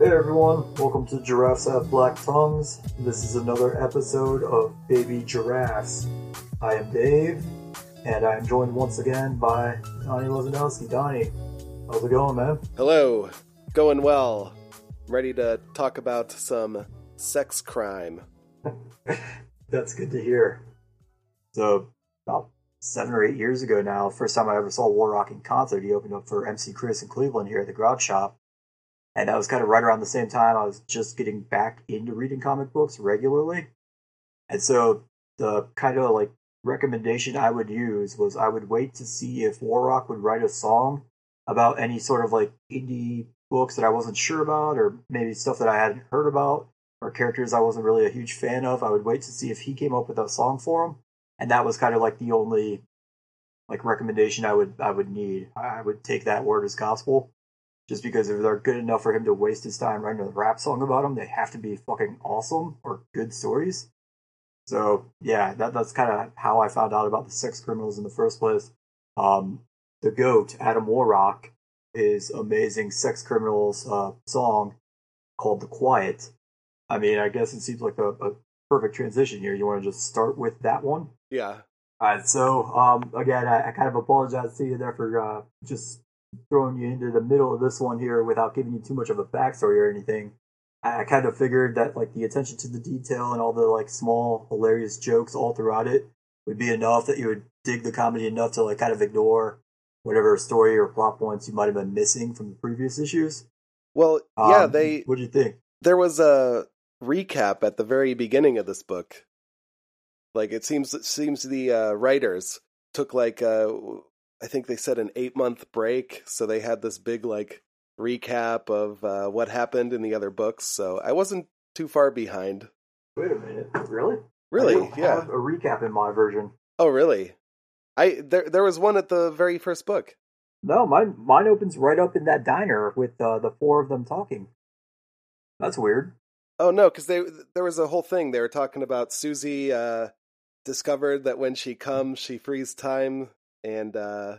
Hey everyone, welcome to Giraffes Have Black Tongues. This is another episode of Baby Giraffes. I am Dave, and I am joined once again by Donnie Lozanowski. Donnie, how's it going, man? Hello, going well. Ready to talk about some sex crime. That's good to hear. So, about seven or eight years ago now, first time I ever saw Warrock in concert, he opened up for MC Chris in Cleveland here at the Grog Shop. And that was kind of right around the same time I was just getting back into reading comic books regularly. And so the kind of like recommendation I would use was I would wait to see if Warrock would write a song about any sort of like indie books that I wasn't sure about or maybe stuff that I hadn't heard about or characters I wasn't really a huge fan of. I would wait to see if he came up with a song for them, And that was kind of like the only like recommendation I would I would need. I would take that word as gospel just because if they're good enough for him to waste his time writing a rap song about them, they have to be fucking awesome or good stories. So yeah, that that's kind of how I found out about the sex criminals in the first place. Um, the goat Adam Warrock is amazing sex criminals uh, song called "The Quiet." I mean, I guess it seems like a, a perfect transition here. You want to just start with that one? Yeah. All right. So um, again, I, I kind of apologize to you there for uh, just throwing you into the middle of this one here without giving you too much of a backstory or anything. I kind of figured that like the attention to the detail and all the like small hilarious jokes all throughout it would be enough that you would dig the comedy enough to like kind of ignore whatever story or plot points you might have been missing from the previous issues. Well, yeah, um, they. What do you think? There was a recap at the very beginning of this book. Like it seems, it seems the uh, writers took like uh, I think they said an eight month break, so they had this big like recap of uh, what happened in the other books. So I wasn't too far behind. Wait a minute, really? Really? yeah. a recap in my version. Oh, really? I there there was one at the very first book. No, mine mine opens right up in that diner with uh, the four of them talking. That's weird. Oh no, because they there was a whole thing. They were talking about Susie uh, discovered that when she comes, she frees time and uh,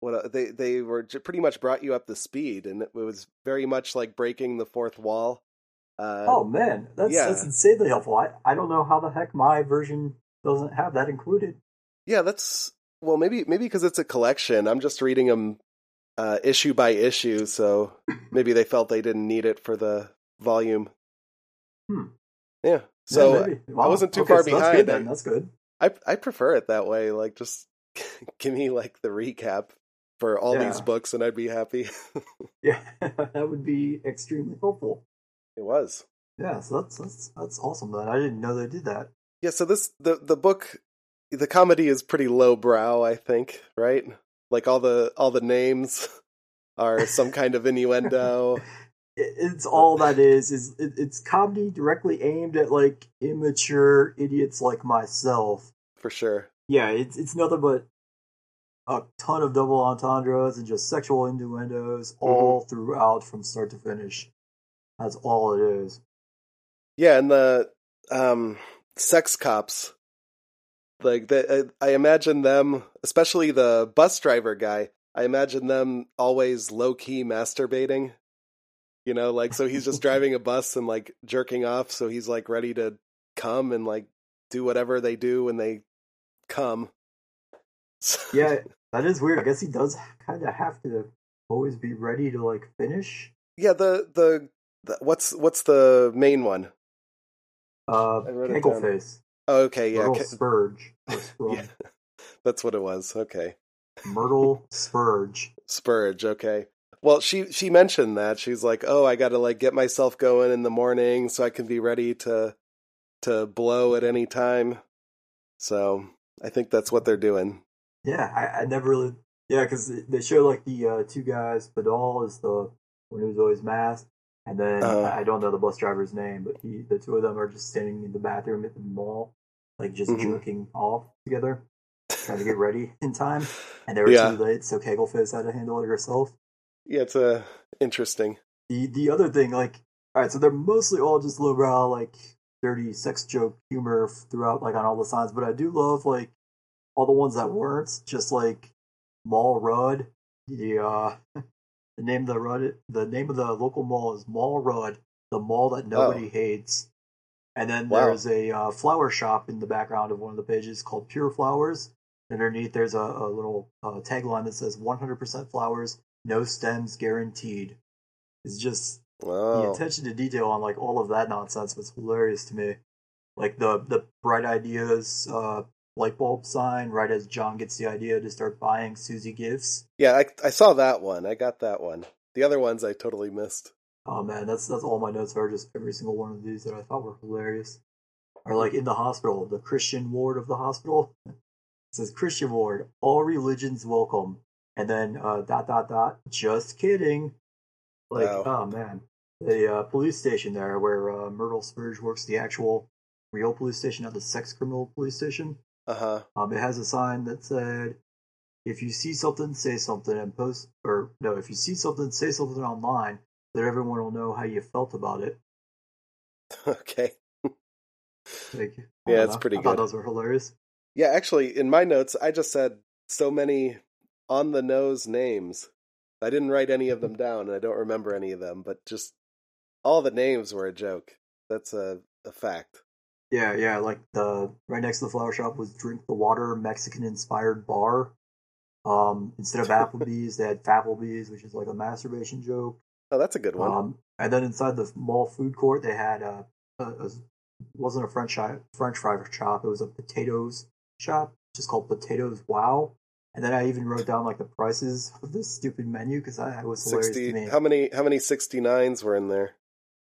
what they they were pretty much brought you up to speed, and it was very much like breaking the fourth wall. Uh, oh man, that's yeah. that's insanely helpful. I I don't know how the heck my version doesn't have that included. Yeah, that's well maybe maybe because it's a collection. I'm just reading them uh, issue by issue, so maybe they felt they didn't need it for the volume. Hmm. Yeah. So yeah, wow. I wasn't too okay, far so behind. That's good, then. That's good. I I prefer it that way. Like just give me like the recap for all yeah. these books and I'd be happy. yeah, that would be extremely helpful. It was. Yeah, so that's that's that's awesome then. I didn't know they did that. Yeah, so this the the book the comedy is pretty lowbrow, I think, right? Like all the all the names are some kind of innuendo. It's uh, all that is is it's comedy directly aimed at like immature idiots like myself. For sure yeah, it's it's nothing but a ton of double entendres and just sexual innuendos mm-hmm. all throughout from start to finish. That's all it is. Yeah, and the um, sex cops, like the, I imagine them, especially the bus driver guy. I imagine them always low key masturbating. You know, like so he's just driving a bus and like jerking off, so he's like ready to come and like do whatever they do when they come. yeah, that is weird. I guess he does kind of have to always be ready to like finish. Yeah, the the, the what's what's the main one? Uh, face. Oh, okay, yeah, Myrtle Spurge. yeah, that's what it was. Okay, Myrtle Spurge. Spurge. Okay. Well, she she mentioned that she's like, oh, I got to like get myself going in the morning so I can be ready to to blow at any time. So I think that's what they're doing. Yeah, I, I never really. Yeah, because they show like the uh, two guys. Badal is the one who's always masked, and then uh, I don't know the bus driver's name, but he, the two of them are just standing in the bathroom at the mall, like just mm-hmm. jerking off together, trying to get ready in time, and they were yeah. too late, so Kegelfist had to handle it herself. Yeah, it's uh, interesting. The the other thing, like, all right, so they're mostly all just lowbrow, like dirty sex joke humor throughout, like on all the signs. But I do love like all the ones that weren't, just like Mall Rudd, the uh, The name of the Rudd, the name of the local mall is Mall Rudd, the mall that nobody Oh. hates. And then Wow. there's a uh, flower shop in the background of one of the pages called Pure Flowers. Underneath, there's a, a little uh, tagline that says 100% flowers, no stems guaranteed. It's just the attention to detail on like all of that nonsense was hilarious to me. Like the the bright ideas uh, light bulb sign, right as John gets the idea to start buying Susie gifts. Yeah, I, I saw that one. I got that one. The other ones I totally missed. Oh man, that's that's all my notes are. Just every single one of these that I thought were hilarious. Are like in the hospital, the Christian ward of the hospital. It says Christian ward, all religions welcome, and then uh, dot dot dot. Just kidding. Like Wow. oh man, the uh, police station there where uh, Myrtle Spurge works, the actual real police station, not the sex criminal police station. Uh huh. Um, it has a sign that said, "If you see something, say something," and post or no, if you see something, say something online, that everyone will know how you felt about it. Okay. Like, Yeah, know. pretty I thought good. those were hilarious. Yeah, actually, in my notes, I just said so many on the nose names. I didn't write any of them down, and I don't remember any of them, but just all the names were a joke. That's a, a fact. Yeah, yeah. Like the right next to the flower shop was Drink the Water Mexican inspired bar. Um, instead of Applebee's, they had Fapplebee's, which is like a masturbation joke. Oh, that's a good one. Um, and then inside the mall food court, they had a, a, a wasn't a French shop, French fry shop. It was a potatoes shop, just called Potatoes Wow. And then I even wrote down like the prices of this stupid menu because I was hilarious to me. How many? How many sixty nines were in there?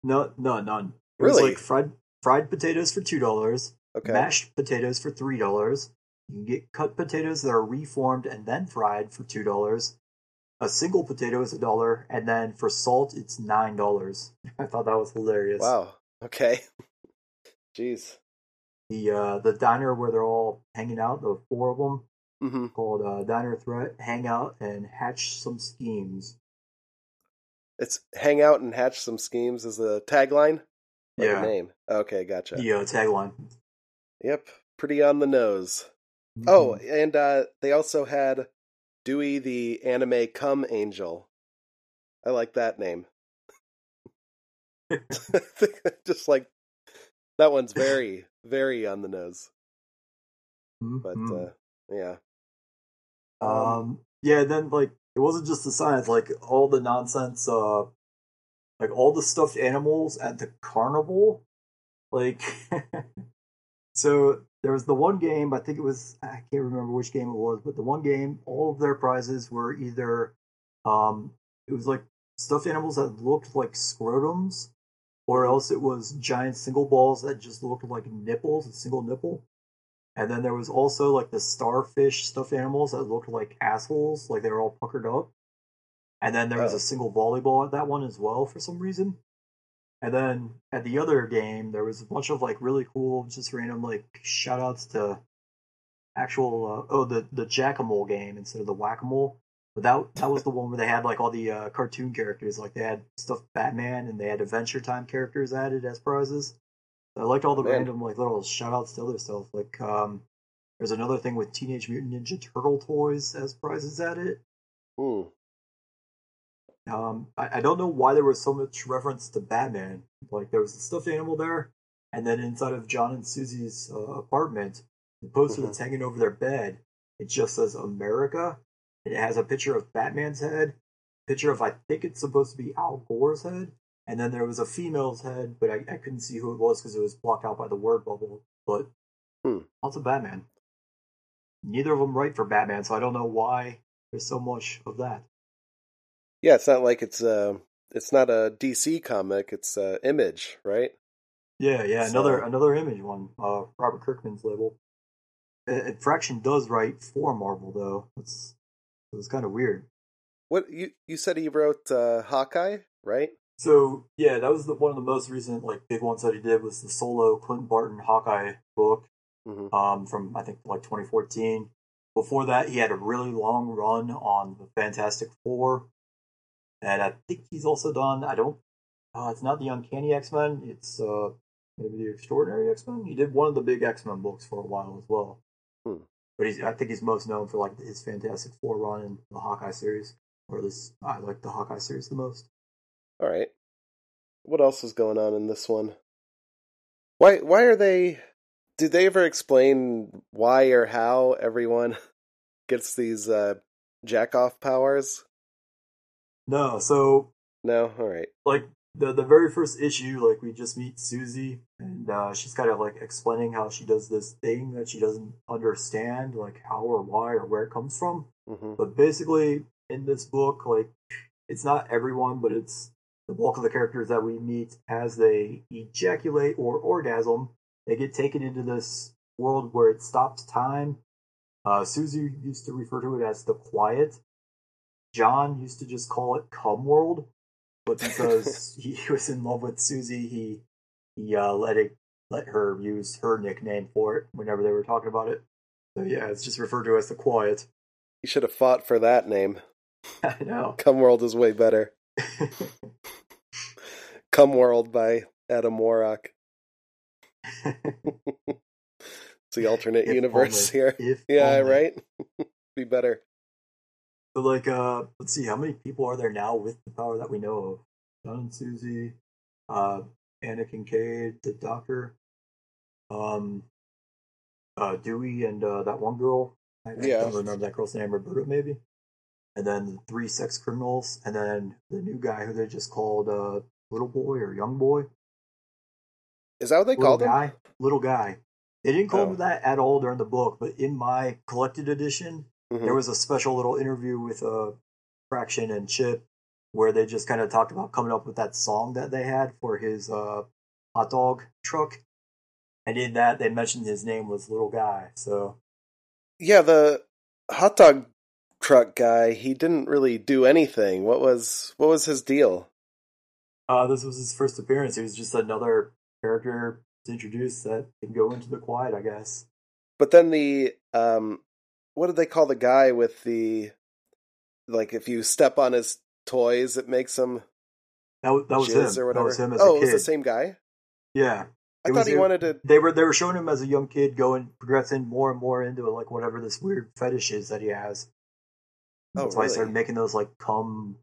No, no, none. It was Really? like fried fried potatoes for two dollars, Okay. mashed potatoes for three dollars. You can get cut potatoes that are reformed and then fried for two dollars. A single potato is a dollar, and then for salt, it's nine dollars. I thought that was hilarious. Wow. Okay. Jeez. The uh, the diner where they're all hanging out, the four of them, hmm called uh, Diner Threat, hang out and hatch some schemes. It's hang out and hatch some schemes is the tagline. Or the Yeah, name. Okay, gotcha. the uh, tagline. Yep. Pretty on the nose. Oh, Mm-hmm. and uh, they also had Dewey the anime cum angel. I like that name. Just like that one's very, very on the nose. But Mhm. uh, yeah, Um, yeah, then like it wasn't just the science, like all the nonsense, uh, like all the stuffed animals at the carnival, like. so there was the one game. I think it was I can't remember which game it was, but the one game, all of their prizes were either, um, it was like stuffed animals that looked like scrotums, or else it was giant single balls that just looked like nipples, a single nipple. And then there was also like the starfish stuffed animals that looked like assholes, like they were all puckered up. And then there was Oh. a single volleyball at that one as well for some reason. And then at the other game, there was a bunch of like really cool, just random like shout outs to actual uh, oh the the Jack-a-mole game instead of the Whack-a-mole. But that that was the one where they had like all the uh, cartoon characters, like they had stuffed Batman and they had Adventure Time characters added as prizes. I liked all the Man. random like little shout outs to other stuff. Like um there's another thing with Teenage Mutant Ninja Turtle toys as prizes added. Hmm. Um I, I don't know why there was so much reference to Batman. Like there was a stuffed animal there, and then inside of John and Susie's uh, apartment, the poster Mhm. that's hanging over their bed, it just says America. And it has a picture of Batman's head, picture of I think it's supposed to be Al Gore's head, and then there was a female's head, but I, I couldn't see who it was because it was blocked out by the word bubble. But Hmm. lots of Batman. Neither of them write for Batman, so I don't know why there's so much of that. Yeah, it's not like it's uh, it's not a DC comic. It's uh, Image, right? Yeah, yeah, another So- another image one. Uh, Robert Kirkman's label. Uh, Fraction does write for Marvel though. It's it was kind of weird. What you you said he wrote uh, Hawkeye, right? So yeah, that was the, one of the most recent like big ones that he did was the solo Clint Barton Hawkeye book. hmm um, from I think like 2014. Before that, he had a really long run on the Fantastic Four, and I think he's also done. I don't. Uh, it's not the Uncanny X Men. It's uh, maybe the Extraordinary X Men. He did one of the big X Men books for a while as well. Hmm. But he's, I think he's most known for like his Fantastic Four run in the Hawkeye series. or at least I like the Hawkeye series the most. All right. What else is going on in this one? Why why are they did they ever explain why or how everyone gets these uh jack off powers? No, so No, all right. like the the very first issue, like we just meet Susie, and uh, she's kind of like explaining how she does this thing that she doesn't understand, like how or why or where it comes from. hmm But basically, in this book, like it's not everyone, but it's the bulk of the characters that we meet as they ejaculate or orgasm. They get taken into this world where it stops time. Uh, Susie used to refer to it as the quiet. John used to just call it cum world, but because he was in love with Susie, he he uh, let it let her use her nickname for it whenever they were talking about it. So yeah, it's just referred to as the quiet. You should have fought for that name. I know. Cum World is way better. Come World by Adam Warrock. it's the alternate If universe only. here. If Yeah, only. right? Be better. So like, uh, let's see, how many people are there now with the power that we know of? John and Susie, uh, Anna Kincaid, the Doctor, um, uh, Dewey, and uh, that one girl. I, I Yeah. don't remember that girl's name, Roberta maybe. And then the three sex criminals, and then the new guy who they just called uh, little boy or young boy. Is that what they little called him? little guy. They didn't call Oh. him that at all during the book, but in my collected edition, Mhm. there was a special little interview with uh, Fraction and Chip where they just kind of talked about coming up with that song that they had for his uh, hot dog truck. And in that, they mentioned his name was Little Guy. So, Yeah, the hot dog truck guy, he didn't really do anything. What was what was his deal? uh, this was his first appearance. He was just another character to introduce that can go into the quiet, I guess. But then the um what did they call the guy with the like if you step on his toys it makes him That, that was him. or whatever. That was him as oh, a it was the same guy? Yeah. I It thought was he wanted to they were they were showing him as a young kid going progressing more and more into like whatever this weird fetish is that he has. Oh, That's why he really? started making those like cum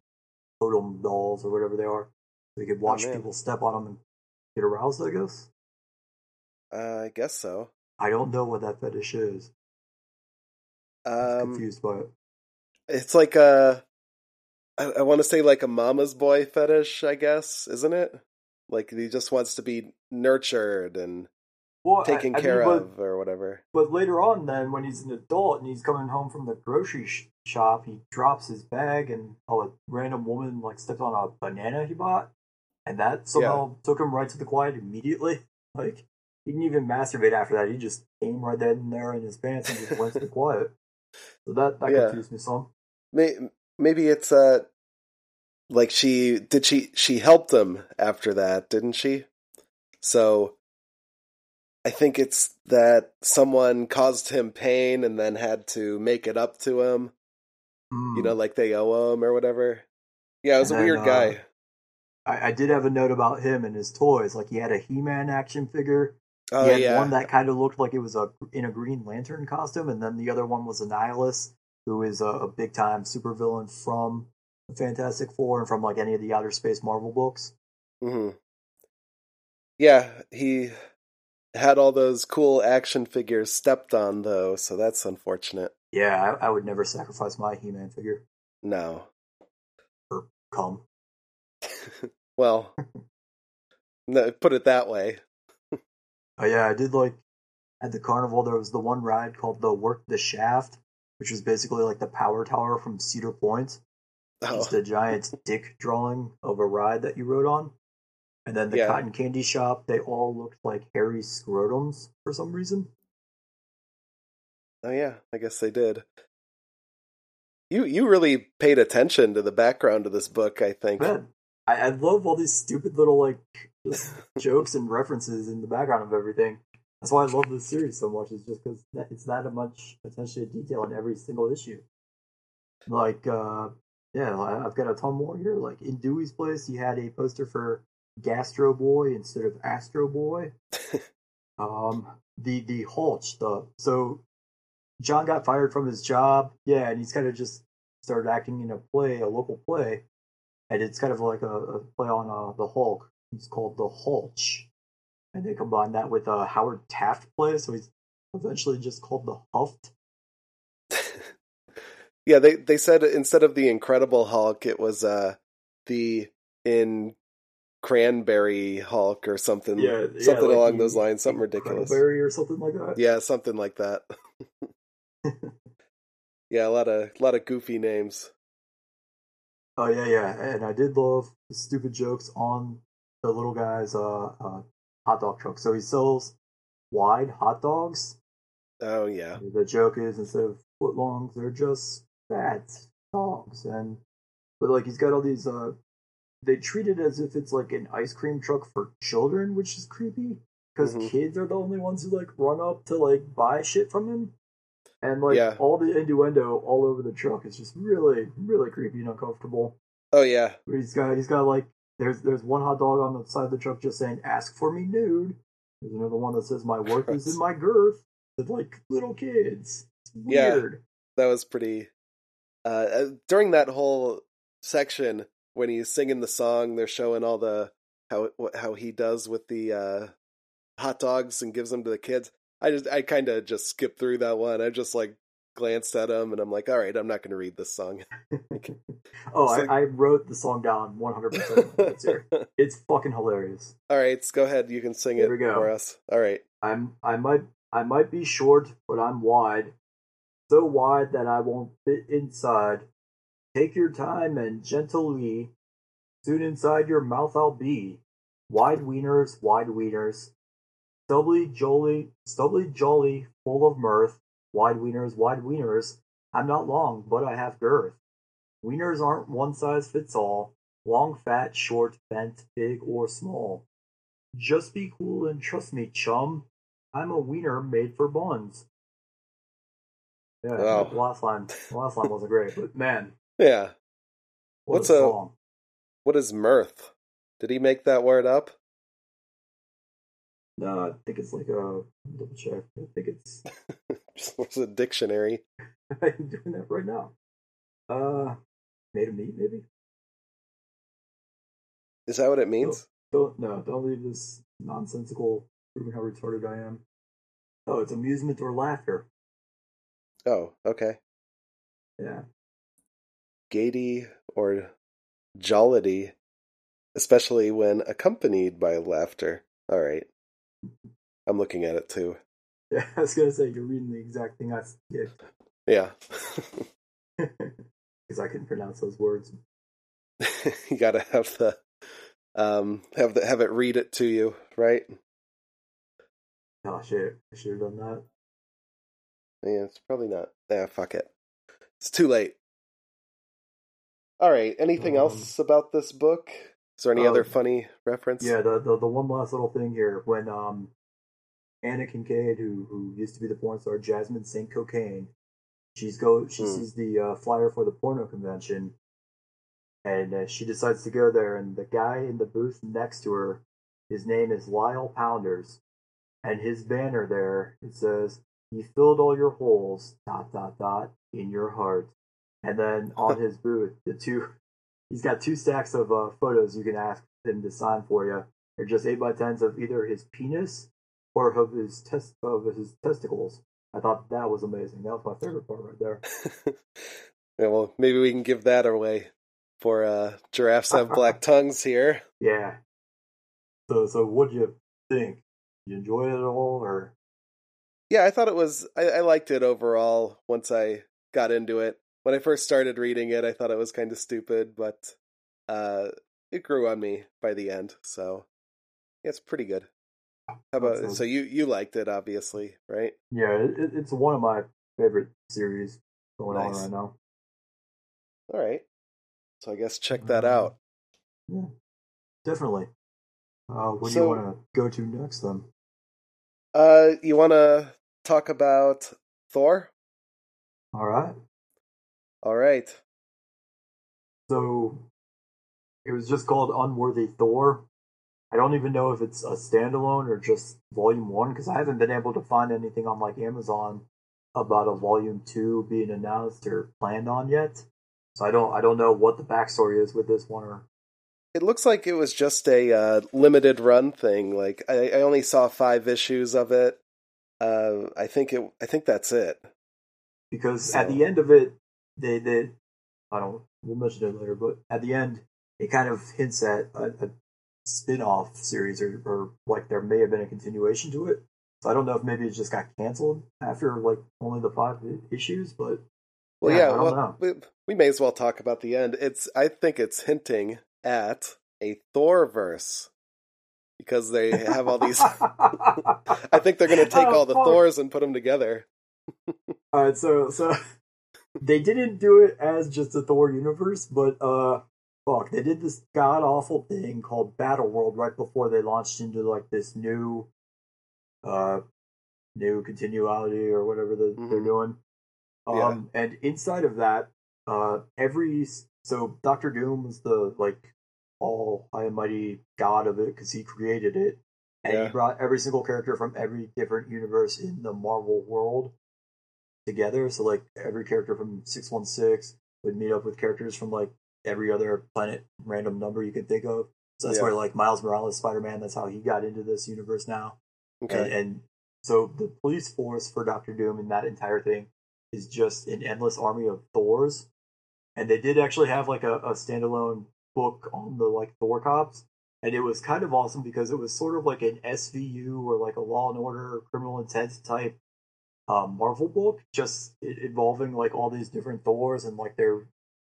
totem dolls or whatever they are. So he could watch Oh, people step on them and get aroused, I guess. uh, I guess so. I don't know what that fetish is. I'm Um confused by it. it's like a I, I want to say like a mama's boy fetish, I guess, isn't it? Like he just wants to be nurtured and Well, I- taken I mean, care but- of or whatever. But later on, then when he's an adult and he's coming home from the grocery sh- shop, he drops his bag and a random woman like steps on a banana he bought, and that somehow took him right to the quiet immediately. Like he didn't even masturbate after that; he just came right then and there in his pants and just went to the quiet. So that that Yeah. confused me some. Maybe it's uh like she did she she helped him after that, didn't she? So I think it's that someone caused him pain and then had to make it up to him. You know, like they owe him or whatever. Yeah, it was And a then, weird uh, guy. I, I did have a note about him and his toys. Like he had a He-Man action figure. Oh he had yeah. one that kind of looked like it was a in a Green Lantern costume, and then the other one was a Annihilus, who is a, a big time supervillain from the Fantastic Four and from like any of the outer space Marvel books. hmm Yeah, he had all those cool action figures stepped on though, so that's unfortunate. Yeah, I, I would never sacrifice my He-Man figure. No. Come. Well, no, put it that way. Oh yeah, I did like at the carnival. There was the one ride called the Work the Shaft, which was basically like the power tower from Cedar Point. Oh, Just a giant dick drawing of a ride that you rode on. And then the Yeah. cotton candy shop, they all looked like hairy scrotums for some reason. oh yeah, I guess they did. You you really paid attention to the background of this book, I think. Man, I, I love all these stupid little like just jokes and references in the background of everything. That's why I love this series so much. Is just because it's that much attention to detail in every single issue. Like, uh, yeah, I've got a ton more here. Like in Dewey's place, he had a poster for Gastro Boy instead of Astro Boy. um, the the Hulch, the so John got fired from his job. Yeah, and he's kind of just started acting in a play, a local play, and it's kind of like a, a play on uh, the Hulk. He's called the Hulch, and they combined that with a Howard Taft play, so he's eventually just called the Huft. yeah, they they said instead of the Incredible Hulk, it was uh the in Cranberry Hulk or something. Yeah, something yeah, like along the- those lines, something ridiculous. Cranberry or something like that. Yeah, something like that. yeah, a lot of a lot of goofy names. Oh yeah, yeah, and I did love the stupid jokes on the little guy's uh, uh hot dog truck. So he sells wide hot dogs. Oh yeah, The joke is instead of footlongs, they're just fat dogs, and but like he's got all these. uh They treat it as if it's like an ice cream truck for children, which is creepy because Mhm. kids are the only ones who like run up to like buy shit from him. And like Yeah. all the innuendo all over the truck is just really, really creepy and uncomfortable. oh yeah, Where he's got he's got like there's there's one hot dog on the side of the truck just saying "Ask for me nude." There's another one that says "My worth is in my girth." It's like little kids. It's Yeah. weird. that was pretty. Uh, uh, during that whole section when he's singing the song, they're showing all the how how he does with the uh, hot dogs and gives them to the kids. I just I kind of just skipped through that one. I just like glanced at him and I'm like, all right, I'm not going to read this song. Oh, It's like- I, I wrote the song down 100. percent It's fucking hilarious. all right, go ahead. You can sing Here it we go. for us. All right. I'm I might I might be short, but I'm wide. So wide that I won't fit inside. Take your time and gently. Soon inside your mouth I'll be. Wide wieners, wide wieners. Stubbly jolly, stubbly jolly, full of mirth. Wide wieners, wide wieners. I'm not long, but I have girth. Wieners aren't one size fits all. Long, fat, short, bent, big, or small. Just be cool and trust me, chum. I'm a wiener made for buns. Yeah, Wow. last line. The last line wasn't great, but man, Yeah. what What's a song! What is mirth? Did he make that word up? No, I think it's like a double check. I think it's. Just was a dictionary. I'm doing that right now. Uh, made of meat, maybe. Is that what it means? Don't no, don't leave this nonsensical proving how retarded I am. Oh, it's amusement or laughter. Oh, okay. Yeah. Gaiety or jollity, especially when accompanied by laughter. All right. I'm looking at it too. Yeah, I was gonna say you're reading the exact thing I did Yeah. because I couldn't pronounce those words. you got to have the um have the have it read it to you, right? Oh shit, I should have done that. Yeah, it's probably not. Yeah, fuck it. It's too late. All right. Anything Um, else about this book? Is there any uh, other funny reference? Yeah, the, the the one last little thing here when um Anna Kincaid, who who used to be the porn star Jasmine Saint Cocaine, she's go she Hmm. sees the uh, flyer for the porno convention, and uh, she decides to go there. And the guy in the booth next to her, his name is Lyle Pounders, and his banner there it says, "You filled all your holes dot dot dot in your heart," and then on his booth the two. He's got two stacks of uh, photos you can ask him to sign for you. They're just eight by tens of either his penis or of his test of his testicles. I thought that was amazing. That was my favorite part right there. yeah, well, maybe we can give that away for uh giraffes have black tongues here. Yeah. So so what'd you think? You enjoy it at all or Yeah, I thought it was I, I liked it overall once I got into it. When I first started reading it, I thought it was kind of stupid, but uh it grew on me by the end. So yeah, it's pretty good. How about Awesome. so you you liked it obviously, right? Yeah, it, it- it's one of my favorite series going Nice. on right now. All right. So I guess check that Um, out. Yeah. Definitely. Uh what do you wanna go to next then? Uh you want to talk about Thor? Alright. All right. So it was just called Unworthy Thor. I don't even know if it's a standalone or just volume one because I haven't been able to find anything on like Amazon about a volume two being announced or planned on yet. So I don't I don't know what the backstory is with this one or It looks like it was just a uh, limited run thing. Like I, I only saw five issues of it. Uh, I think it. I think that's it. because So- at the end of it, they they I don't we'll mention it later, but at the end it kind of hints at a, a spin-off series or, or like there may have been a continuation to it. So I don't know if maybe it just got canceled after like only the five issues, but Well, Yeah, yeah. I don't well, know. we, we may as well talk about the end. It's. I think it's hinting at a Thor verse because they have all these. I think they're going to take Oh, all the. Thors and put them together. All right, so so they didn't do it as just a Thor universe, but uh, fuck, they did this god awful thing called Battle World right before they launched into like this new, uh, new continuality or whatever the, they're Mhm. doing. Um, and inside of that, uh, every so Doctor Doom was the like all high and mighty god of it because he created it, and Yeah. he brought every single character from every different universe in the Marvel world together. So like every character from six one six would meet up with characters from like every other planet random number you can think of. So that's Yeah. where like Miles Morales Spider Man, that's how he got into this universe now. Okay. And, and so the police force for Doctor Doom and that entire thing is just an endless army of Thors. And they did actually have like a, a standalone book on the like Thor cops. And it was kind of awesome because it was sort of like an SVU or like a Law and Order criminal intent type um, Marvel book, just involving like all these different Thors and like there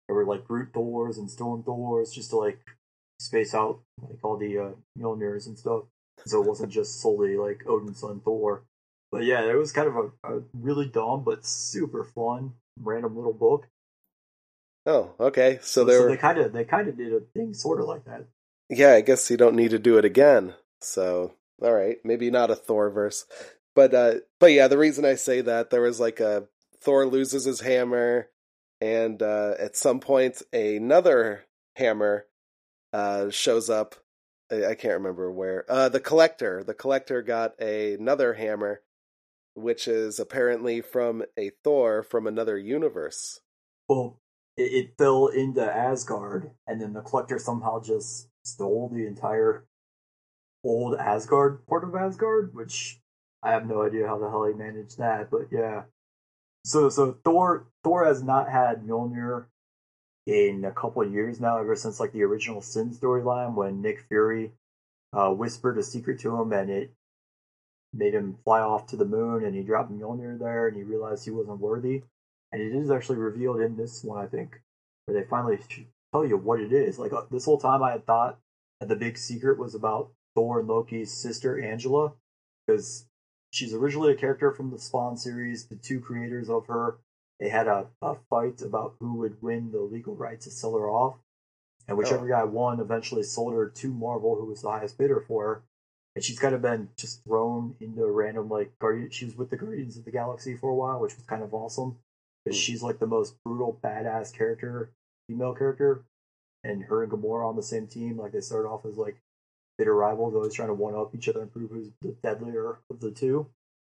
there were like Groot Thors and Storm Thors just to like space out like all the uh, Mjolnirs and stuff. So it wasn't just solely like Odin's son Thor. But yeah, it was kind of a, a really dumb but super fun random little book. oh, okay. So So, there. they kind of they kind of did a thing sort of like that. yeah, I guess you don't need to do it again. So, all right, maybe not a Thor verse, but uh, but yeah, the reason I say that there was like a Thor loses his hammer, and uh, at some point another hammer uh, shows up. I, I can't remember where. Uh, the collector. The collector got a, another hammer, which is apparently from a Thor from another universe. Well, it, it fell into Asgard, and then the Collector somehow just stole the entire old Asgard part of Asgard, which I have no idea how the hell he managed that, but yeah. So, so Thor, Thor has not had Mjolnir in a couple of years now, ever since like the original Sin storyline when Nick Fury uh, whispered a secret to him, and it made him fly off to the moon, and he dropped Mjolnir there, and he realized he wasn't worthy and it is actually revealed in this one, I think, where they finally tell you what it is. Like uh, this whole time, I had thought that the big secret was about Thor and Loki's sister Angela, because she's originally a character from the Spawn series. The two creators of her they had a, a fight about who would win the legal right to sell her off, and whichever guy won eventually sold her to Marvel, who was the highest bidder for her. And she's kind of been just thrown into a random like guardian. She was with the Guardians of the Galaxy for a while, which was kind of awesome because Hmm. she's like the most brutal, badass character, female character, and her and Gamora on the same team. Like they started off as like bitter rivals, always trying to one up each other and prove who's the deadlier of the two.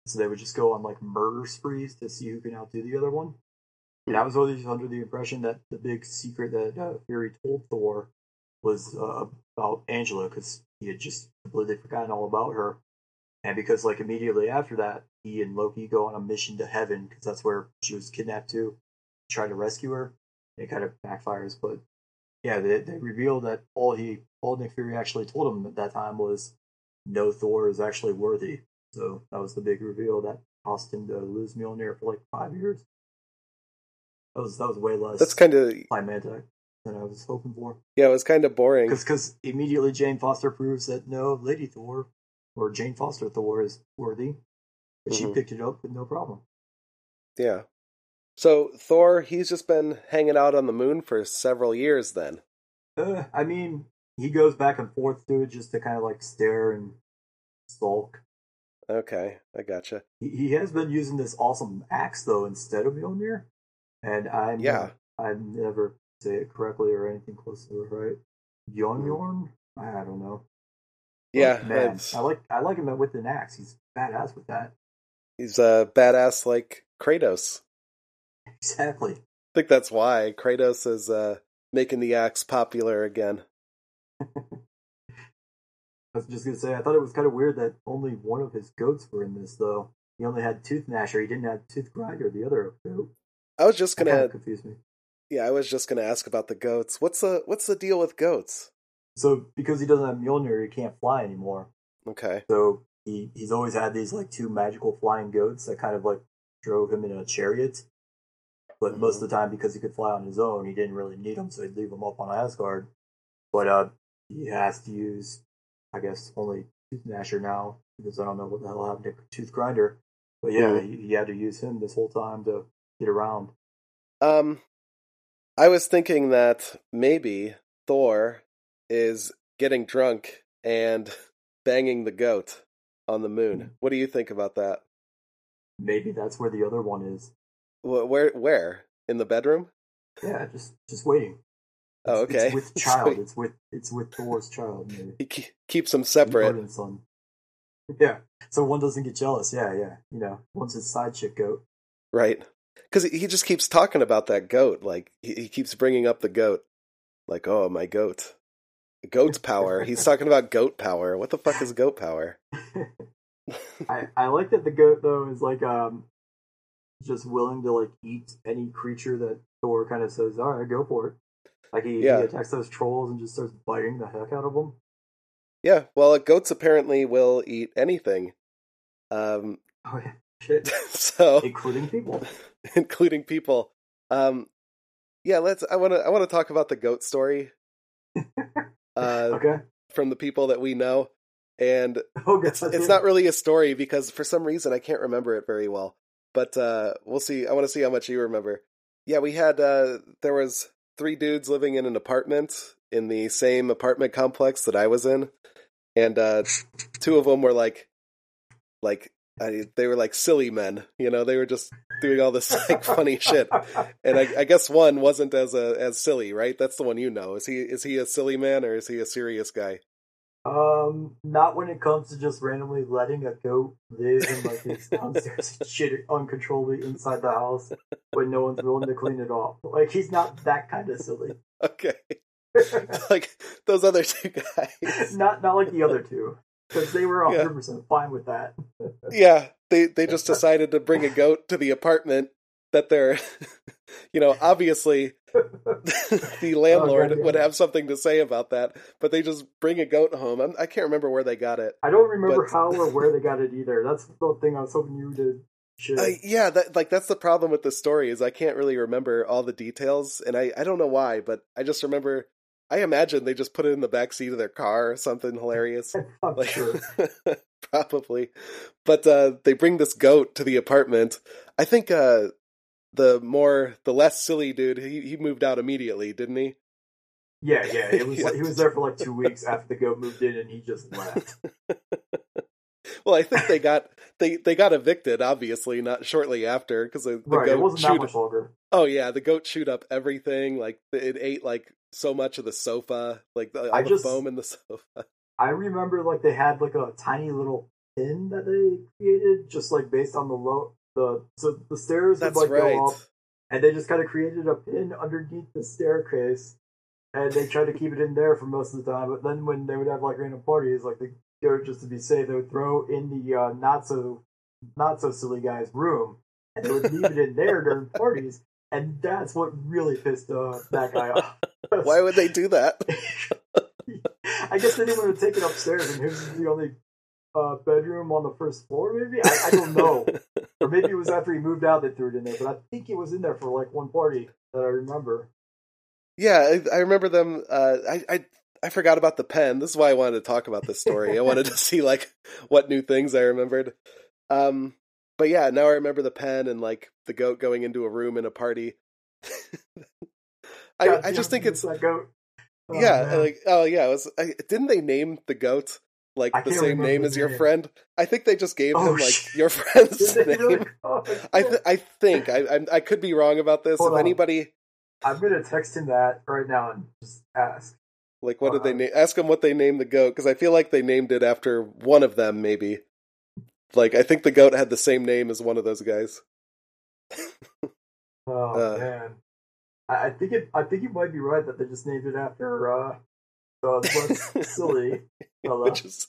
So they would just go on like murder sprees to see who can outdo the other one. And I was always under the impression that the big secret that uh, Fury told Thor was uh, about Angela because he had just completely forgotten all about her. And because like immediately after that, he and Loki go on a mission to heaven because that's where she was kidnapped to, try to rescue her. It kind of backfires, but yeah, they they reveal that all he all Nick Fury actually told him at that time was no Thor is actually worthy. So that was the big reveal that cost him to lose Mjolnir for like five years. That was that was way less That's kind of climactic than I was hoping for. yeah, it was kind of boring. Because immediately Jane Foster proves that no, Lady Thor or Jane Foster Thor is worthy, but she Mhm. picked it up with no problem. Yeah. So Thor, he's just been hanging out on the moon for several years then. Uh, I mean, he goes back and forth to it just to kind of like stare and sulk. Okay, I gotcha. He, he has been using this awesome axe though instead of Mjolnir, and I Yeah. I never say it correctly or anything close to it right. Mjolnir? I don't know. Yeah, man, it's- I like I like him with an axe. He's badass with that. he's a badass like Kratos. Exactly. I think that's why Kratos is uh, making the axe popular again. I was just gonna say, I thought it was kind of weird that only one of his goats were in this, though. He only had Tooth Gnasher. He didn't have Tooth Grinder, the other goat. I was just gonna, confused me. yeah, I was just gonna ask about the goats. What's the what's the deal with goats? So because he doesn't have Mjolnir, he can't fly anymore. Okay, So he he's always had these like two magical flying goats that kind of like drove him in a chariot. But most of the time, because he could fly on his own, he didn't really need them, so he'd leave them up on Asgard. But uh, he has to use, I guess, only Tooth Gnasher now because I don't know what the hell happened to Tooth Grinder. But yeah, Mhm. he, he had to use him this whole time to get around. um, I was thinking that maybe Thor is getting drunk and banging the goat on the moon. What do you think about that? Maybe that's where the other one is. Wh- Where where in the bedroom? Yeah, just just waiting. Oh, okay. It's with child. It's with it's with Thor's child. He ke- keeps them separate. Yeah. So one doesn't get jealous. Yeah, yeah. You know, one's his side chick goat. Right. Because he just keeps talking about that goat. Like, he, he keeps bringing up the goat. Like, oh, my goat. goat's power. He's talking about goat power. What the fuck is goat power? I, I like that the goat though is like um just willing to like eat any creature that Thor kind of says, "All right, go for it." Like he, Yeah. he attacks those trolls and just starts biting the heck out of them. yeah, well, goats apparently will eat anything. Um, Oh yeah, shit, so, including people. including people. Um, yeah, let's. I want to. I want to talk about the goat story. Uh, Okay. from the people that we know, and Oh, God, it's it's not really a story because for some reason I can't remember it very well. But uh, we'll see. I want to see how much you remember. Yeah, we had uh, there was three dudes living in an apartment in the same apartment complex that I was in, and uh, two of them were like, like I, they were like silly men. You know, they were just doing all this like funny shit. And I, I guess one wasn't as a as silly, right? That's the one you know. Is he is he a silly man or is he a serious guy? Um, not when it comes to just randomly letting a goat live in like his downstairs shit uncontrollably inside the house when no one's willing to clean it off. Like he's not that kind of silly. Okay, like those other two guys. not not like the other two because they were Yeah. hundred percent fine with that. Yeah, they they just decided to bring a goat to the apartment that they're, you know, obviously the landlord goddamn. would have something to say about that, but they just bring a goat home. I'm, I can't remember where they got it. I don't remember But- how or where they got it either. That's the thing I was hoping you did. I, yeah, that like that's the problem with the story is I can't really remember all the details, and I I don't know why, but I just remember. I imagine they just put it in the back seat of their car or something hilarious. I'm Like, sure. probably. But uh, they bring this goat to the apartment. I think uh, the more, the less silly dude, he, he moved out immediately, didn't he? Yeah, yeah. It was like he was there for like two weeks after the goat moved in, and he just left. Well, I think they got they they got evicted. Obviously, not shortly after because the, the right. It goat wasn't that much longer. Oh yeah, the goat chewed up everything. Like it ate like so much of the sofa, like the, all I the just- foam in the sofa. I remember like they had like a tiny little pin that they created, just like based on the low the so the stairs That's would like right. go up, and they just kind of created a pin underneath the staircase, and they tried to keep it in there for most of the time. But then when they would have like random parties, like the goat just to be safe, they would throw in the uh, not so not so silly guy's room, and they would leave it in there during parties. And that's what really pissed uh, that guy off. Why would they do that? I guess want to take it upstairs, and his is the only uh, bedroom on the first floor. Maybe I, I don't know, or maybe it was after he moved out they threw it in there. But I think it was in there for like one party that I remember. Yeah, I, I remember them. Uh, I, I I forgot about the pen. This is why I wanted to talk about this story. I wanted to see like what new things I remembered. Um, but yeah, now I remember the pen and like the goat going into a room in a party. I I just think it's that goat. Oh, yeah, man. like oh yeah, it was I, didn't they name the goat like I the same name as your name. friend? I think they just gave Oh, him like shit. your friend's name. Oh, I th- I think I I'm, I could be wrong about this. Hold if on. anybody I'm gonna text him that right now and just ask. Like, what did they name? Ask him what they named the goat because I feel like they named it after one of them, maybe. Like, I think the goat had the same name as one of those guys. Oh Uh, man, I, I think it. I think you might be right that they just named it after uh, the less silly which is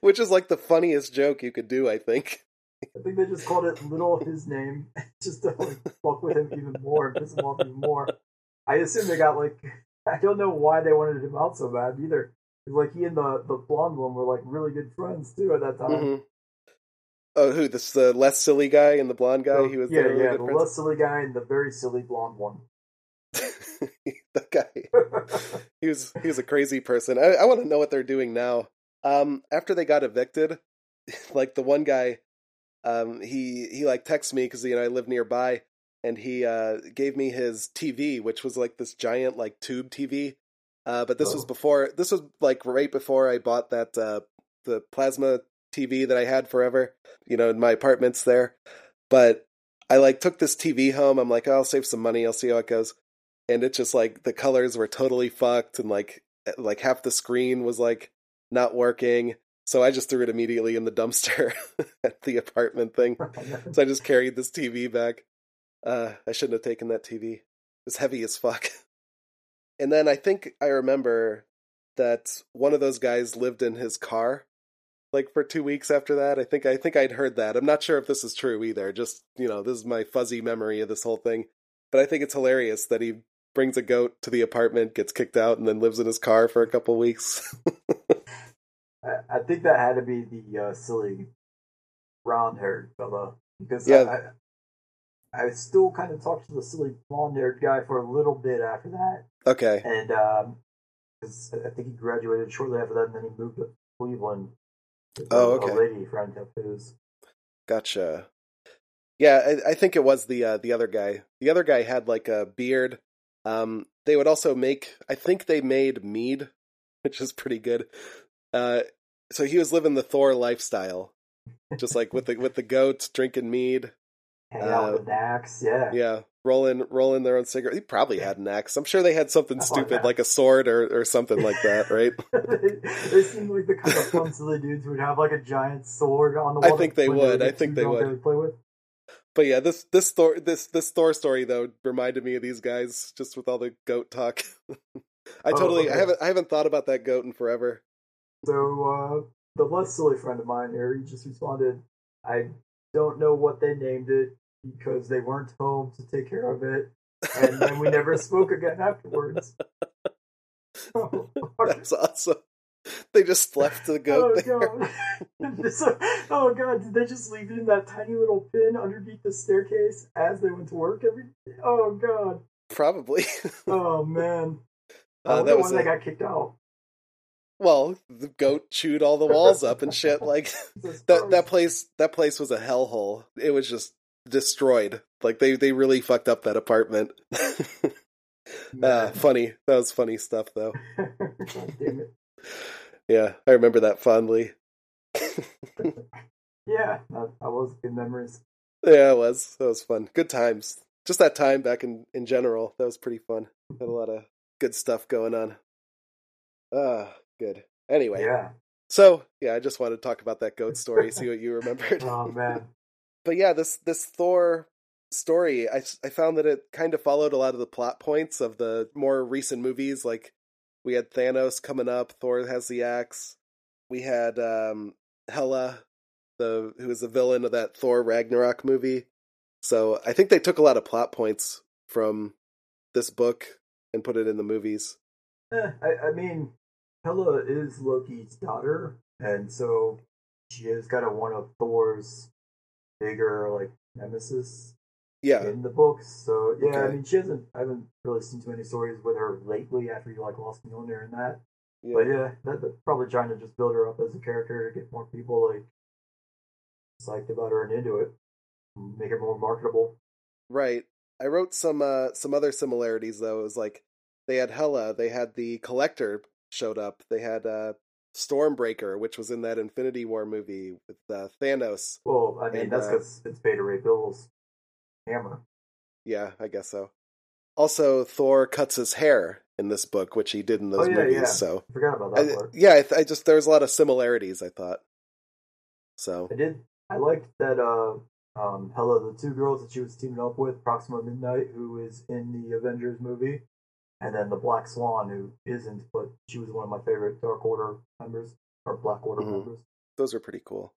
which is like the funniest joke you could do. I think. I think they just called it Little his name, just to like fuck with him even more and piss him off even more. I assume they got like I don't know why they wanted him out so bad either. like he and the the blonde one were like really good friends too at that time. Mhm. Oh, who? This the less silly guy and the blonde guy. He was yeah, the yeah, the friends? less silly guy and the very silly blonde one. that guy. He was he was a crazy person. I, I want to know what they're doing now. Um, after they got evicted, like the one guy, um, he he like texts me because you know I live nearby, and he uh gave me his TV, which was like this giant like tube TV. Uh, but this was Oh. before. This was like right before I bought that uh the plasma TV that I had forever. You know, in my apartments there. But I like took this TV home. I'm like, oh, I'll save some money. I'll see how it goes and it's just like the colors were totally fucked and like like half the screen was like not working. So i just threw it immediately in the dumpster at the apartment thing. So i just carried this tv back. Uh i shouldn't have taken that tv it's heavy as fuck. And then i think i remember that one of those guys lived in his car like for two weeks after that. I think i think i'd heard that. I'm not sure if this is true either. Just you know this is my fuzzy memory of this whole thing. But i think it's hilarious that he brings a goat to the apartment gets kicked out and then lives in his car for a couple weeks I, I think that had to be the uh, silly round haired fella because Yeah. I, I still kind of talked to the silly blonde haired guy for a little bit after that, okay and um 'cause I think he graduated shortly after that, and then he moved to Cleveland. Oh, okay. A lady friend of his. gotcha yeah I, I think it was the uh, the other guy the other guy had like a beard um they would also make i think they made mead which is pretty good uh so he was living the thor lifestyle just like with the with the goats drinking mead Hang out Uh, with the Nax, yeah. Yeah, rolling rolling their own cigarette. He probably had an axe. I'm sure they had something stupid like a sword or, or something like that, right? they, they seem like the kind of silly dudes who would have like a giant sword on the wall. I think they would. I think they would play with. But yeah, this this Thor this this Thor story though reminded me of these guys just with all the goat talk. I Oh, totally I haven't I haven't thought about that goat in forever. So uh, the less silly friend of mine here, he just responded, "I don't know what they named it because they weren't home to take care of it, and then we never spoke again afterwards." oh, That's awesome. They just left the goat there. god! So- oh god! Did they just leave it in that tiny little pin underneath the staircase as they went to work every? Oh god! Probably. Oh man! Uh, that was when they a- got kicked out. well, the goat chewed all the walls up and shit. Like that that place that place was a hellhole. It was just destroyed. Like they they really fucked up that apartment. uh, funny. That was funny stuff though. God damn it. Yeah, I remember that fondly. Yeah, that, that was good memories. Yeah, it was. That was fun. Good times. Just that time back in in general. That was pretty fun. Had a lot of good stuff going on. Ah, good. Anyway, Yeah. so yeah, I just wanted to talk about that goat story. see what you remembered. Oh man. but yeah, this this Thor story, I I found that it kind of followed a lot of the plot points of the more recent movies. Like we had Thanos coming up, Thor has the axe. We had um, Hela, the who was the villain of that Thor Ragnarok movie. So I think they took a lot of plot points from this book and put it in the movies. Eh, I, I mean, Hela is Loki's daughter, and so she is kind of one of Thor's bigger like nemesis Yeah, in the books. So yeah, I mean, she hasn't. I haven't really seen too many stories with her lately after you like lost Mjolnir and that. yeah. But yeah, that, that's probably trying to just build her up as a character to get more people like psyched about her and into it, make her more marketable. Right. I wrote some uh some other similarities though. It was like they had Hela, they had the Collector showed up, they had uh Stormbreaker, which was in that Infinity War movie with uh, Thanos. Well, I mean, And, that's uh, because it's Beta Ray Bill's hammer. Yeah, I guess so. Also, Thor cuts his hair in this book, which he did in those Oh, yeah, movies. yeah. So, I forgot about I, that part. yeah, I, th- I just there's a lot of similarities. I thought. So I did. I liked that uh, um, Hela, the two girls that she was teaming up with, Proxima Midnight, who is in the Avengers movie, and then the Black Swan, who isn't, but she was one of my favorite Dark Order members or Black Order Mhm. members. Those are pretty cool.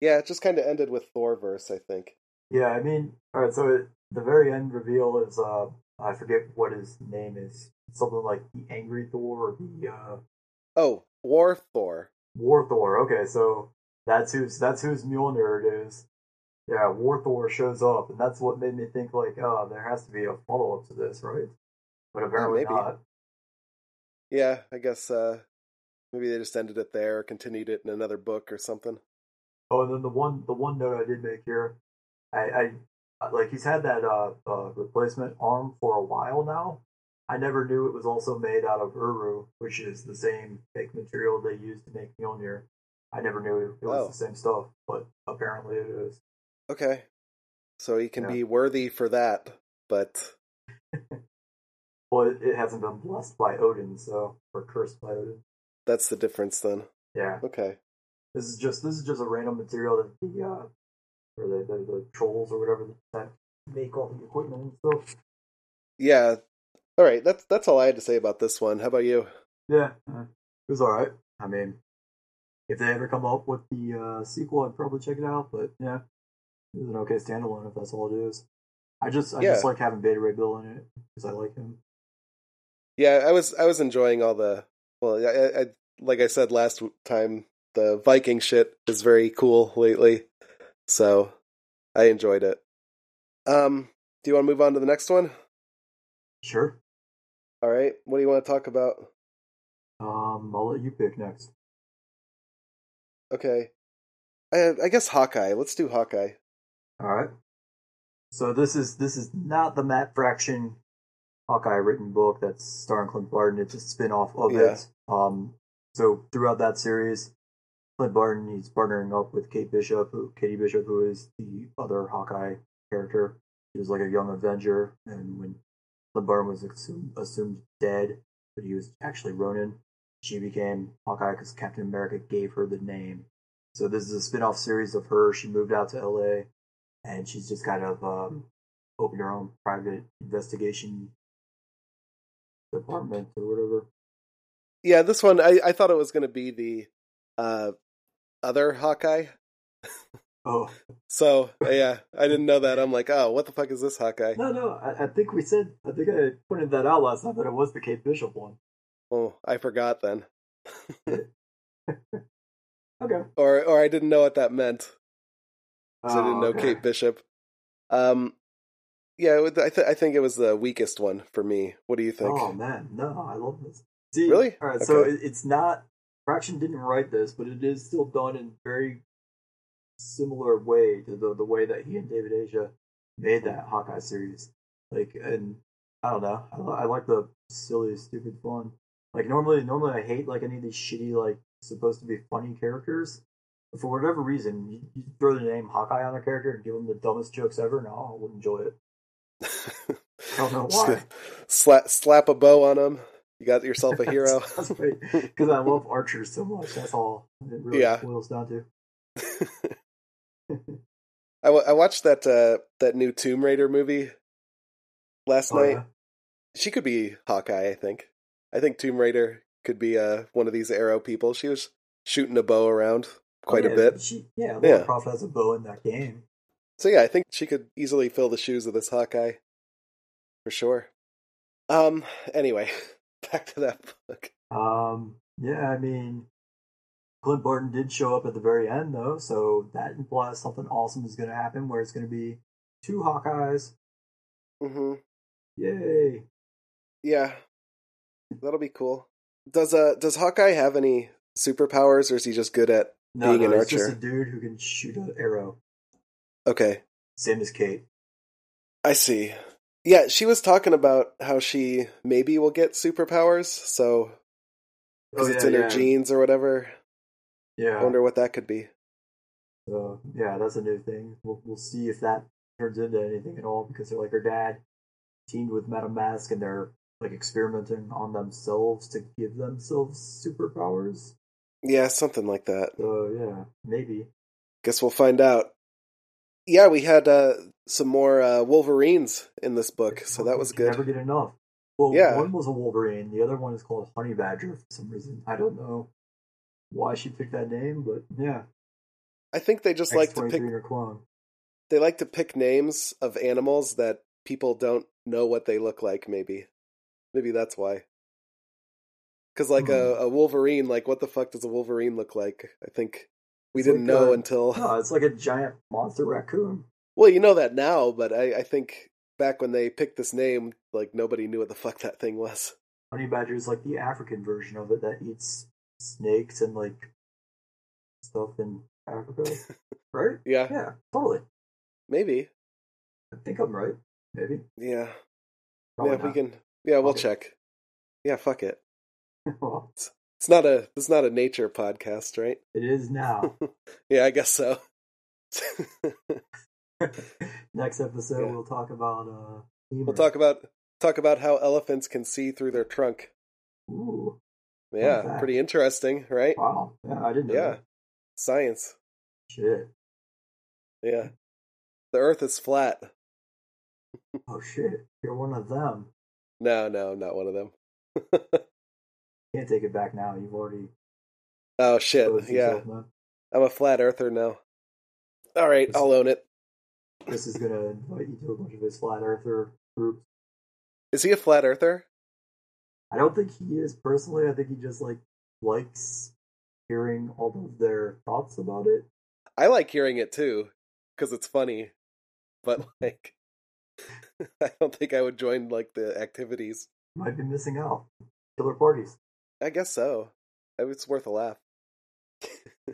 Yeah, it just kind of ended with Thor verse, I think. Yeah, I mean, all right. So it, the very end reveal is uh, I forget what his name is. Something like the Angry Thor or the uh, Oh, War Thor. War Thor. Okay, so that's who's that's whose Mjolnir it is. Yeah, War Thor shows up, and that's what made me think like, oh, there has to be a follow up to this, right? But apparently maybe. not. Yeah, I guess uh maybe they just ended it there or continued it in another book or something. Oh, and then the one the one note I did make here, I, I like he's had that uh, uh replacement arm for a while now. I never knew it was also made out of Uru, which is the same fake material they use to make Mjolnir. I never knew it was Oh. the same stuff, but apparently it is. Okay. So he can Yeah. be worthy for that, but Well, it, it hasn't been blessed by Odin, so or cursed by Odin. that's the difference then. Yeah, Okay. this is just this is just a random material that the uh, or the the, the trolls or whatever that make all the equipment and stuff. Yeah. All right, that's that's all I had to say about this one. How about you? Yeah, uh, it was all right. I mean, if they ever come up with the uh, sequel, I'd probably check it out. But yeah, it was an okay standalone if that's all it is. I just I just like having Beta Ray Bill in it because I like him. Yeah, I was I was enjoying all the well, I, I like I said last time, the Viking shit is very cool lately, so I enjoyed it. Um, do you want to move on to the next one? Sure. All right, what do you want to talk about? Um, I'll let you pick next. Okay, I I guess Hawkeye. Let's do Hawkeye. All right. So this is this is not the Matt Fraction Hawkeye written book that's starring Clint Barton. It's a spin off of Yeah. it. Um, so throughout that series, Clint Barton he's partnering up with Kate Bishop, who, Katie Bishop, who is the other Hawkeye character. He was like a young Avenger, and when Clint Barton was assumed, assumed dead, but he was actually Ronin, she became Hawkeye because Captain America gave her the name. So this is a spin-off series of her. She moved out to LA and she's just kind of um, opened her own private investigation department or whatever. Yeah, this one I I thought it was going to be the uh other Hawkeye. Oh So yeah, I didn't know that. I'm like, oh, what the fuck is this Hawkeye? no, no, I, I think we said I think I pointed that out last time that it was the Kate Bishop one. Oh, I forgot then, Okay, or or I didn't know what that meant. So I didn't Oh, know okay. Kate Bishop. Um, yeah, I th- I think it was the weakest one for me. What do you think? Oh man, no, I love this. See, Really? All right, so Okay. it, it's not Fraction didn't write this, but it is still done in very similar way to the the way that he and David Aja made that Hawkeye series. Like, and I don't know, I, I like the silly, stupid fun. Like normally, normally I hate like any of these shitty like supposed to be funny characters. But for whatever reason, you, you throw the name Hawkeye on a character and give them the dumbest jokes ever, and I would enjoy it. I don't know why. slap slap a bow on him. You got yourself a hero. Because I love archers so much. That's all it really Yeah. boils down to. I, w- I watched that uh, that new Tomb Raider movie last Oh, night. yeah? She could be Hawkeye. I think. I think Tomb Raider could be uh, one of these arrow people. She was shooting a bow around quite Oh, a bit. She, yeah, Yeah. Lara Croft has a bow in that game. So yeah, I think she could easily fill the shoes of this Hawkeye for sure. Um. Anyway, back to that book. Um, yeah, I mean, Clint Barton did show up at the very end, though, so that implies something awesome is going to happen where it's going to be two Hawkeyes. Mm-hmm. Yay! Yeah, that'll be cool. Does uh does Hawkeye have any superpowers, or is he just good at? No, Being no, an he's just a dude who can shoot an arrow. Okay, Same as Kate. I see. Yeah, she was talking about how she maybe will get superpowers, so oh, because Oh, it's yeah, in her yeah. genes or whatever. Yeah. I wonder what that could be. So yeah, that's a new thing. We'll we'll see if that turns into anything at all because they're like her dad teamed with Madame Mask and they're like experimenting on themselves to give themselves superpowers. Yeah, something like that. So yeah, maybe. Guess we'll find out. Yeah, we had uh, some more uh, Wolverines in this book, so that was good. Never get enough. Well, Yeah. one was a Wolverine. The other one is called Honey Badger for some reason. I don't know why she picked that name, but yeah. I think they just like to X23 pick clone. they like to pick names of animals that people don't know what they look like maybe maybe that's why because like a, a wolverine like what the fuck does a wolverine look like i think we It's didn't like know a- until No, it's like a giant monster raccoon. well you know that now but I, I think back when they picked this name like nobody knew what the fuck that thing was Honey Badger is like the African version of it that eats snakes and like stuff in Africa, right? yeah Yeah, totally. maybe I think I'm right. Maybe. yeah Probably yeah we can yeah we'll Okay. check yeah fuck it well, it's not a it's not a nature podcast right it is now. yeah i guess so Next episode, Yeah. we'll talk about uh. We'll talk about talk about how elephants can see through their trunk. Ooh, Yeah, pretty interesting, right? wow. Yeah, I didn't know. Yeah, that. science. Shit. Yeah, the Earth is flat. Oh shit. You're one of them. No, no, not one of them. Can't take it back now. You've already. oh shit! Yeah, yourself. I'm a flat earther now. All right, I'll own it. Chris is gonna invite you to a bunch of his flat earther groups. Is he a flat earther? I don't think he is personally. I think he just like likes hearing all of their thoughts about it. I like hearing it too because it's funny, but like, I don't think I would join like the activities. Might be missing out. Killer parties. I guess so. It's worth a laugh.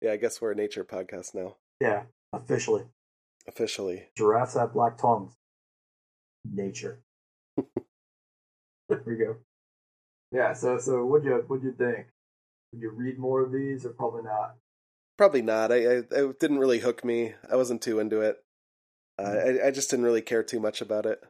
yeah, I guess we're a nature podcast now, Yeah, officially. officially. Giraffes have black tongues. Nature. there we go. Yeah. So so what'd you what'd you think? Would you read more of these or probably not? Probably not. I, I it didn't really hook me. I wasn't too into it. Uh, I I just didn't really care too much about it.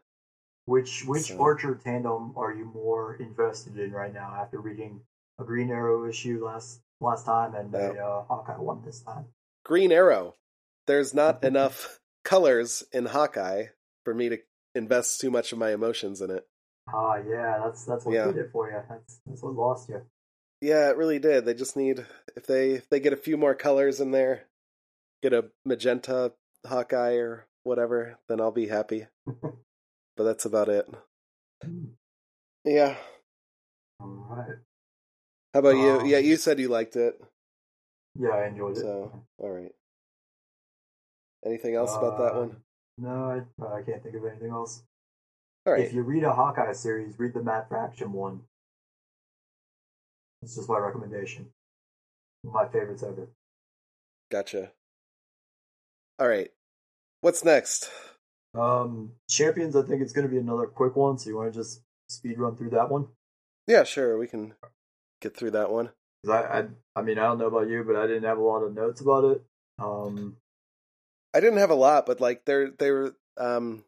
Which which So- Archer tandem are you more invested in right now after reading a Green Arrow issue last last time and a uh, Hawkeye one this time? Green Arrow. There's not enough colors in Hawkeye for me to invest too much of my emotions in it. Ah, yeah, that's that's what Yeah. did it for you. That's that's what lost you. Yeah, it really did. They just need if they if they get a few more colors in there, get a magenta Hawkeye or whatever, then I'll be happy. but that's about it. Yeah. All right. How about you? Um, Yeah, you said you liked it. Yeah, I enjoyed it. So, all right. Anything else about that Uh, one? No, I, I can't think of anything else. All right. If you read a Hawkeye series, read the Matt Fraction one. It's just my recommendation. My favorites ever. Gotcha. All right. What's next? Um, Champions, I think it's going to be another quick one, so you want to just speed run through that one? Yeah, sure. We can get through that one. I, I, I mean, I don't know about you, but I didn't have a lot of notes about it. Um, I didn't have a lot, but like they're they're um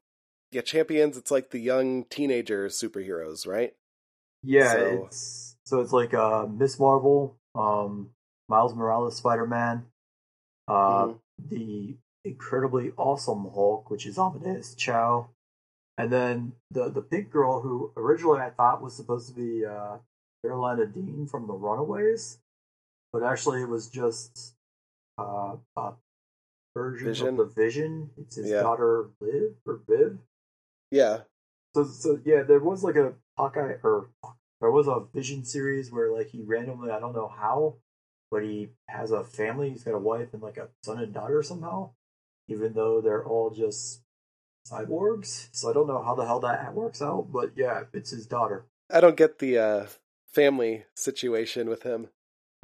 yeah, champions, it's like the young teenager superheroes, right? yeah, So- it's so it's like uh, Miss Marvel, um, Miles Morales, Spider Man, uh, Mhm. the incredibly awesome Hulk, which is Amadeus Cho, and then the the pink girl who originally I thought was supposed to be uh, Karolina Dean from The Runaways, but actually it was just uh, a version Vision? of the Vision. It's his Yeah. daughter Liv or Viv. Yeah. So so yeah, there was like a Hawkeye or there was a Vision series where like he randomly I don't know how, but he has a family. He's got a wife and like a son and daughter somehow, even though they're all just cyborgs. So I don't know how the hell that works out, but yeah, it's his daughter. I don't get the uh family situation with him.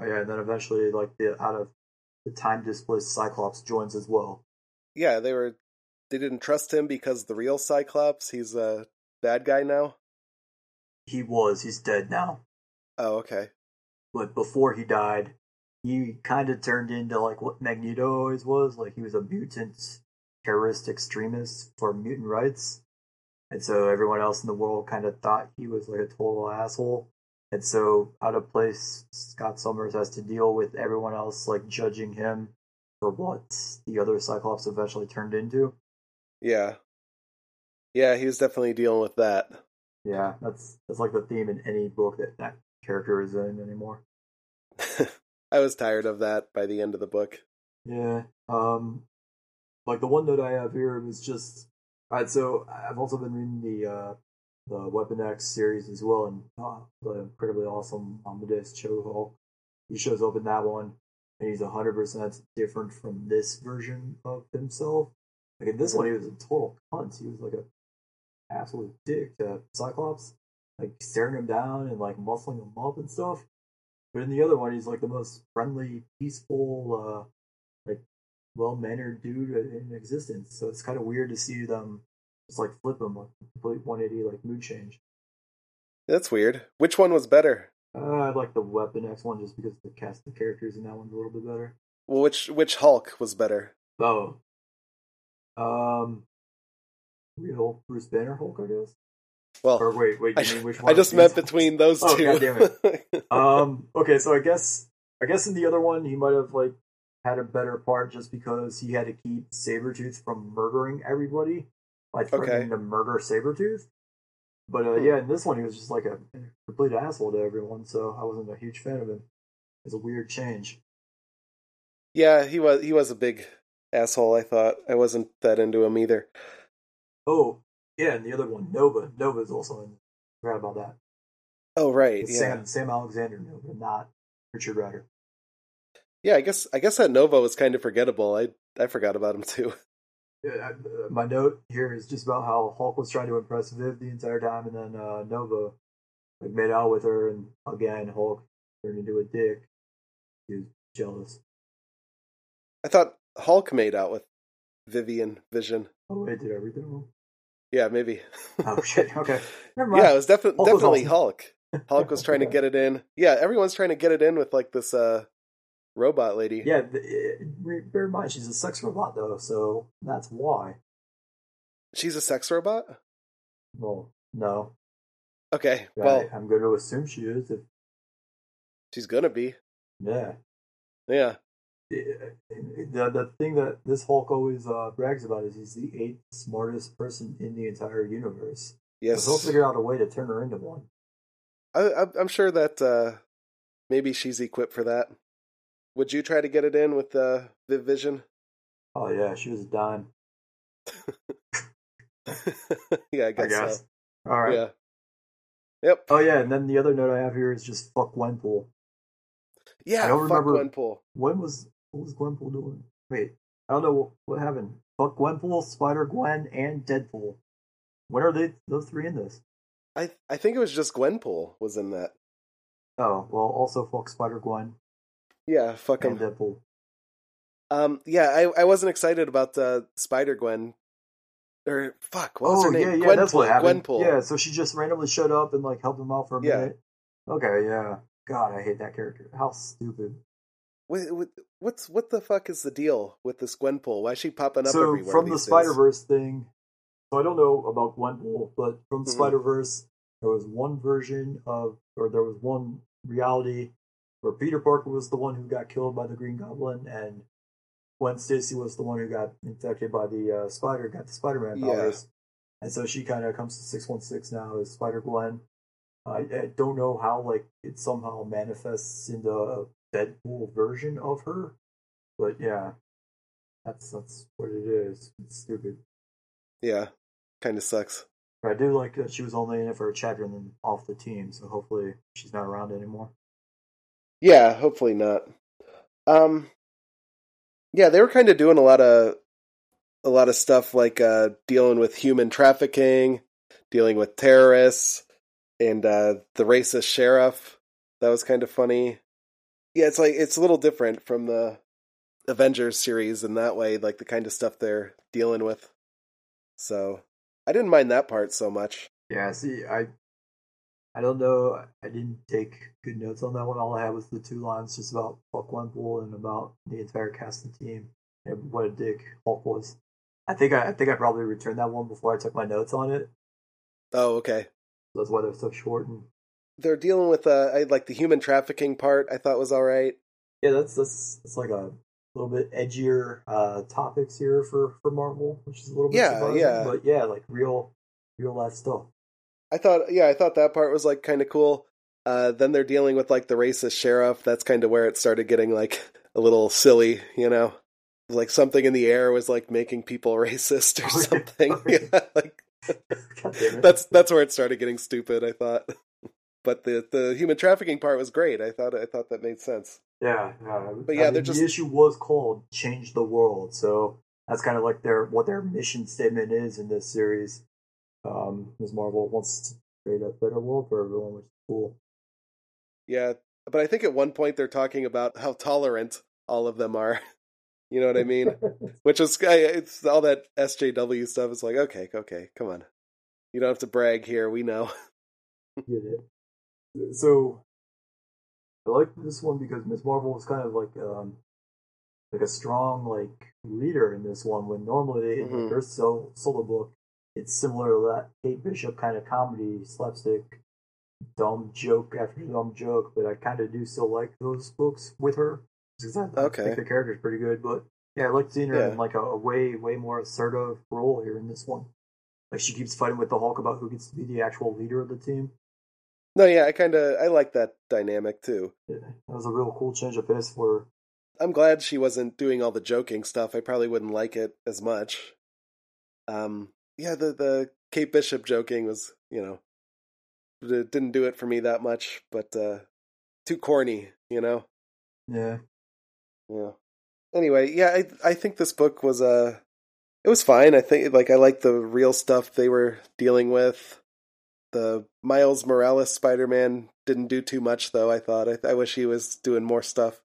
Oh, yeah, and then eventually like the out of the time displaced Cyclops joins as well. Yeah, they were they didn't trust him because the real Cyclops, he's a bad guy now. He was. He's dead now. Oh, okay. but before he died, he kind of turned into like what Magneto always was. Like he was a mutant terrorist extremist for mutant rights. And so everyone else in the world kind of thought he was like a total asshole. And so out of place, Scott Summers has to deal with everyone else like judging him for what the other Cyclops eventually turned into. Yeah. Yeah, he was definitely dealing with that. Yeah, that's that's like the theme in any book that that character is in anymore. I was tired of that by the end of the book. Yeah. Um like the one note I have here was just alright, so I've also been reading the uh the Weapon X series as well and uh, the incredibly awesome Amadeus Cho. He shows up in that one and he's hundred percent different from this version of himself. Like in this one he was a total cunt. He was like a absolute dick to Cyclops, like staring him down and like muscling him up and stuff. But in the other one, he's like the most friendly, peaceful, uh, like well mannered dude in existence. So it's kind of weird to see them just like flip him like complete 180 like mood change. That's weird. Which one was better? Uh, I like the Weapon X one just because the cast of characters in that one's a little bit better. Well, which which Hulk was better? Oh, um, real Bruce Banner Hulk, I guess. Well, or wait, wait, I, mean which one? I just meant between those oh, two. God damn it. um, okay, so I guess I guess in the other one he might have like had a better part just because he had to keep Sabretooth from murdering everybody by threatening Okay. to murder Sabretooth. But uh, Hmm. yeah, in this one he was just like a complete asshole to everyone, so I wasn't a huge fan of him. It's a weird change. yeah, he was he was a big asshole. I thought I wasn't that into him either. Oh, yeah, and the other one, Nova. Nova is also in. Forgot about that. Oh right, It's yeah, Sam Sam Alexander Nova, not Richard Rider. yeah. I guess I guess that Nova was kind of forgettable. I I forgot about him too. Yeah, I- uh, my note here is just about how Hulk was trying to impress Viv the entire time, and then uh, Nova like made out with her, and again Hulk turned into a dick. He was jealous. I thought Hulk made out with Vivian Vision. Oh wait, did I read that wrong? Yeah, maybe. Oh shit. Okay, never mind. yeah, it was defi- Hulk was definitely awesome. Hulk. Hulk was trying to get it in. Yeah, everyone's trying to get it in with like this uh robot lady. Yeah, th- it- re- bear in mind she's a sex robot though, so that's why. She's a sex robot? Well, no. Okay. I- Well, I'm going to assume she is. If she's going to be. yeah, Yeah. The the thing that this Hulk always uh, brags about is he's the eighth smartest person in the entire universe. Yes. So he'll figure out a way to turn her into one. I, I'm sure that uh maybe she's equipped for that. Would you try to get it in with uh Viv Vision? Oh yeah, she was a dime. yeah, I I guess, guess. so. All right. Yeah. Yep. Oh yeah, and then the other note I have here is just fuck Gwenpool. Yeah, I don't fuck remember- Gwenpool. When was what was Gwenpool doing? Wait, I don't know what, what happened. Fuck Gwenpool, Spider Gwen, and Deadpool. When are they those three in this? I I think it was just Gwenpool was in that. Oh well, also fuck Spider Gwen Yeah, fuck him. Deadpool. Um, yeah, I I wasn't excited about the Spider Gwen. Or fuck, what was oh her name? yeah, yeah, Gwenpool. that's what happened. Gwenpool. Yeah, so she just randomly showed up and like helped him out for a Yeah. minute. Okay, yeah. God, I hate that character. How stupid. What, what, what's what the fuck is the deal with this Gwenpool? Why is she popping up so everywhere? from the? Spider Verse thing, so I don't know about Gwenpool, but from the Mhm. Spider Verse, there was one version of, or there was one reality where Peter Parker was the one who got killed by the Green Goblin, and Gwen Stacy was the one who got infected by the uh, spider, got the Spider Man Yeah. powers, and so she kind of comes to six one six now as Spider Gwen. I, I don't know how like it somehow manifests into Deadpool version of her, but yeah, that's that's what it is. It's stupid. Yeah, kind of sucks. But I do like that she was only in it for a chapter and then off the team, so hopefully she's not around anymore. Yeah, hopefully not. Um, yeah, they were kind of doing a lot of a lot of stuff like uh, dealing with human trafficking, dealing with terrorists, and uh, the racist sheriff. That was kind of funny. Yeah, it's like it's a little different from the Avengers series in that way, like the kind of stuff they're dealing with. So I didn't mind that part so much. Yeah, see, I I don't know. I didn't take good notes on that one. All I had was the two lines just about fuck Gwenpool and about the entire cast and team and what a dick Hulk was. I think I, I think I probably returned that one before I took my notes on it. Oh, okay. That's why they're so short. And They're dealing with uh, I like the human trafficking part. I thought was all right. yeah, that's that's it's like a little bit edgier uh, topics here for for Marvel, which is a little bit Yeah, surprising, yeah. but yeah, like real real life stuff. I thought, yeah, I thought that part was like kind of cool. Uh, then they're dealing with like the racist sheriff. That's kind of where it started getting like a little silly, you know, like something in the air was like making people racist or Oh, something. Yeah. like God damn it. that's that's where it started getting stupid. I thought, but the the human trafficking part was great. I thought I thought that made sense. Yeah, yeah. But I yeah, mean, they're just- the issue was called "Change the World," so that's kind of like their what their mission statement is in this series. Um, Ms. Marvel wants to create a better world for everyone, which is cool. Yeah, but I think at one point they're talking about how tolerant all of them are. You know what I mean? Which is it's all that SJW stuff. It's like okay, okay, come on. You don't have to brag here. We know. So I like this one because Miss Marvel is kind of like um like a strong like leader in this one. When normally in Mhm. her so, solo book, it's similar to that Kate Bishop kind of comedy slapstick, dumb joke after dumb joke. But I kind of do still like those books with her because I, I Okay. think the character's pretty good. But yeah, I like seeing her Yeah. in like a, a way way more assertive role here in this one. Like she keeps fighting with the Hulk about who gets to be the actual leader of the team. No, yeah, I kind of I like that dynamic too. Yeah, that was a real cool change of pace for I'm glad she wasn't doing all the joking stuff. I probably wouldn't like it as much. Um, yeah, the the Kate Bishop joking was, you know, it didn't do it for me that much, but uh too corny, you know. yeah. Yeah. Anyway, yeah, I I think this book was uh it was fine. I think like I like the real stuff they were dealing with. The Miles Morales Spider-Man didn't do too much though, I thought. I I wish he was doing more stuff.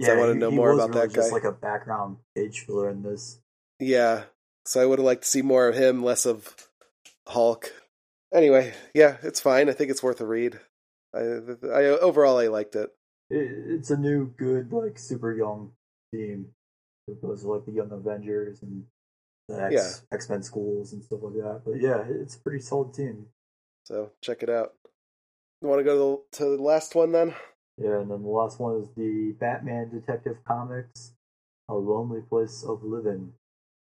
So I wanna know he more about really that Just guy. like a background page filler in this. Yeah. So I would have liked to see more of him, less of Hulk. Anyway, yeah, it's fine. I think it's worth a read. I, I overall I liked it. It, it's a new, good, like super young team, as opposed to like the Young Avengers and the X Yeah. X Men schools and stuff like that. But yeah, it's a pretty solid team. So check it out. You want to go to the, to the last one then? Yeah, and then the last one is the Batman Detective Comics, A Lonely Place of Living.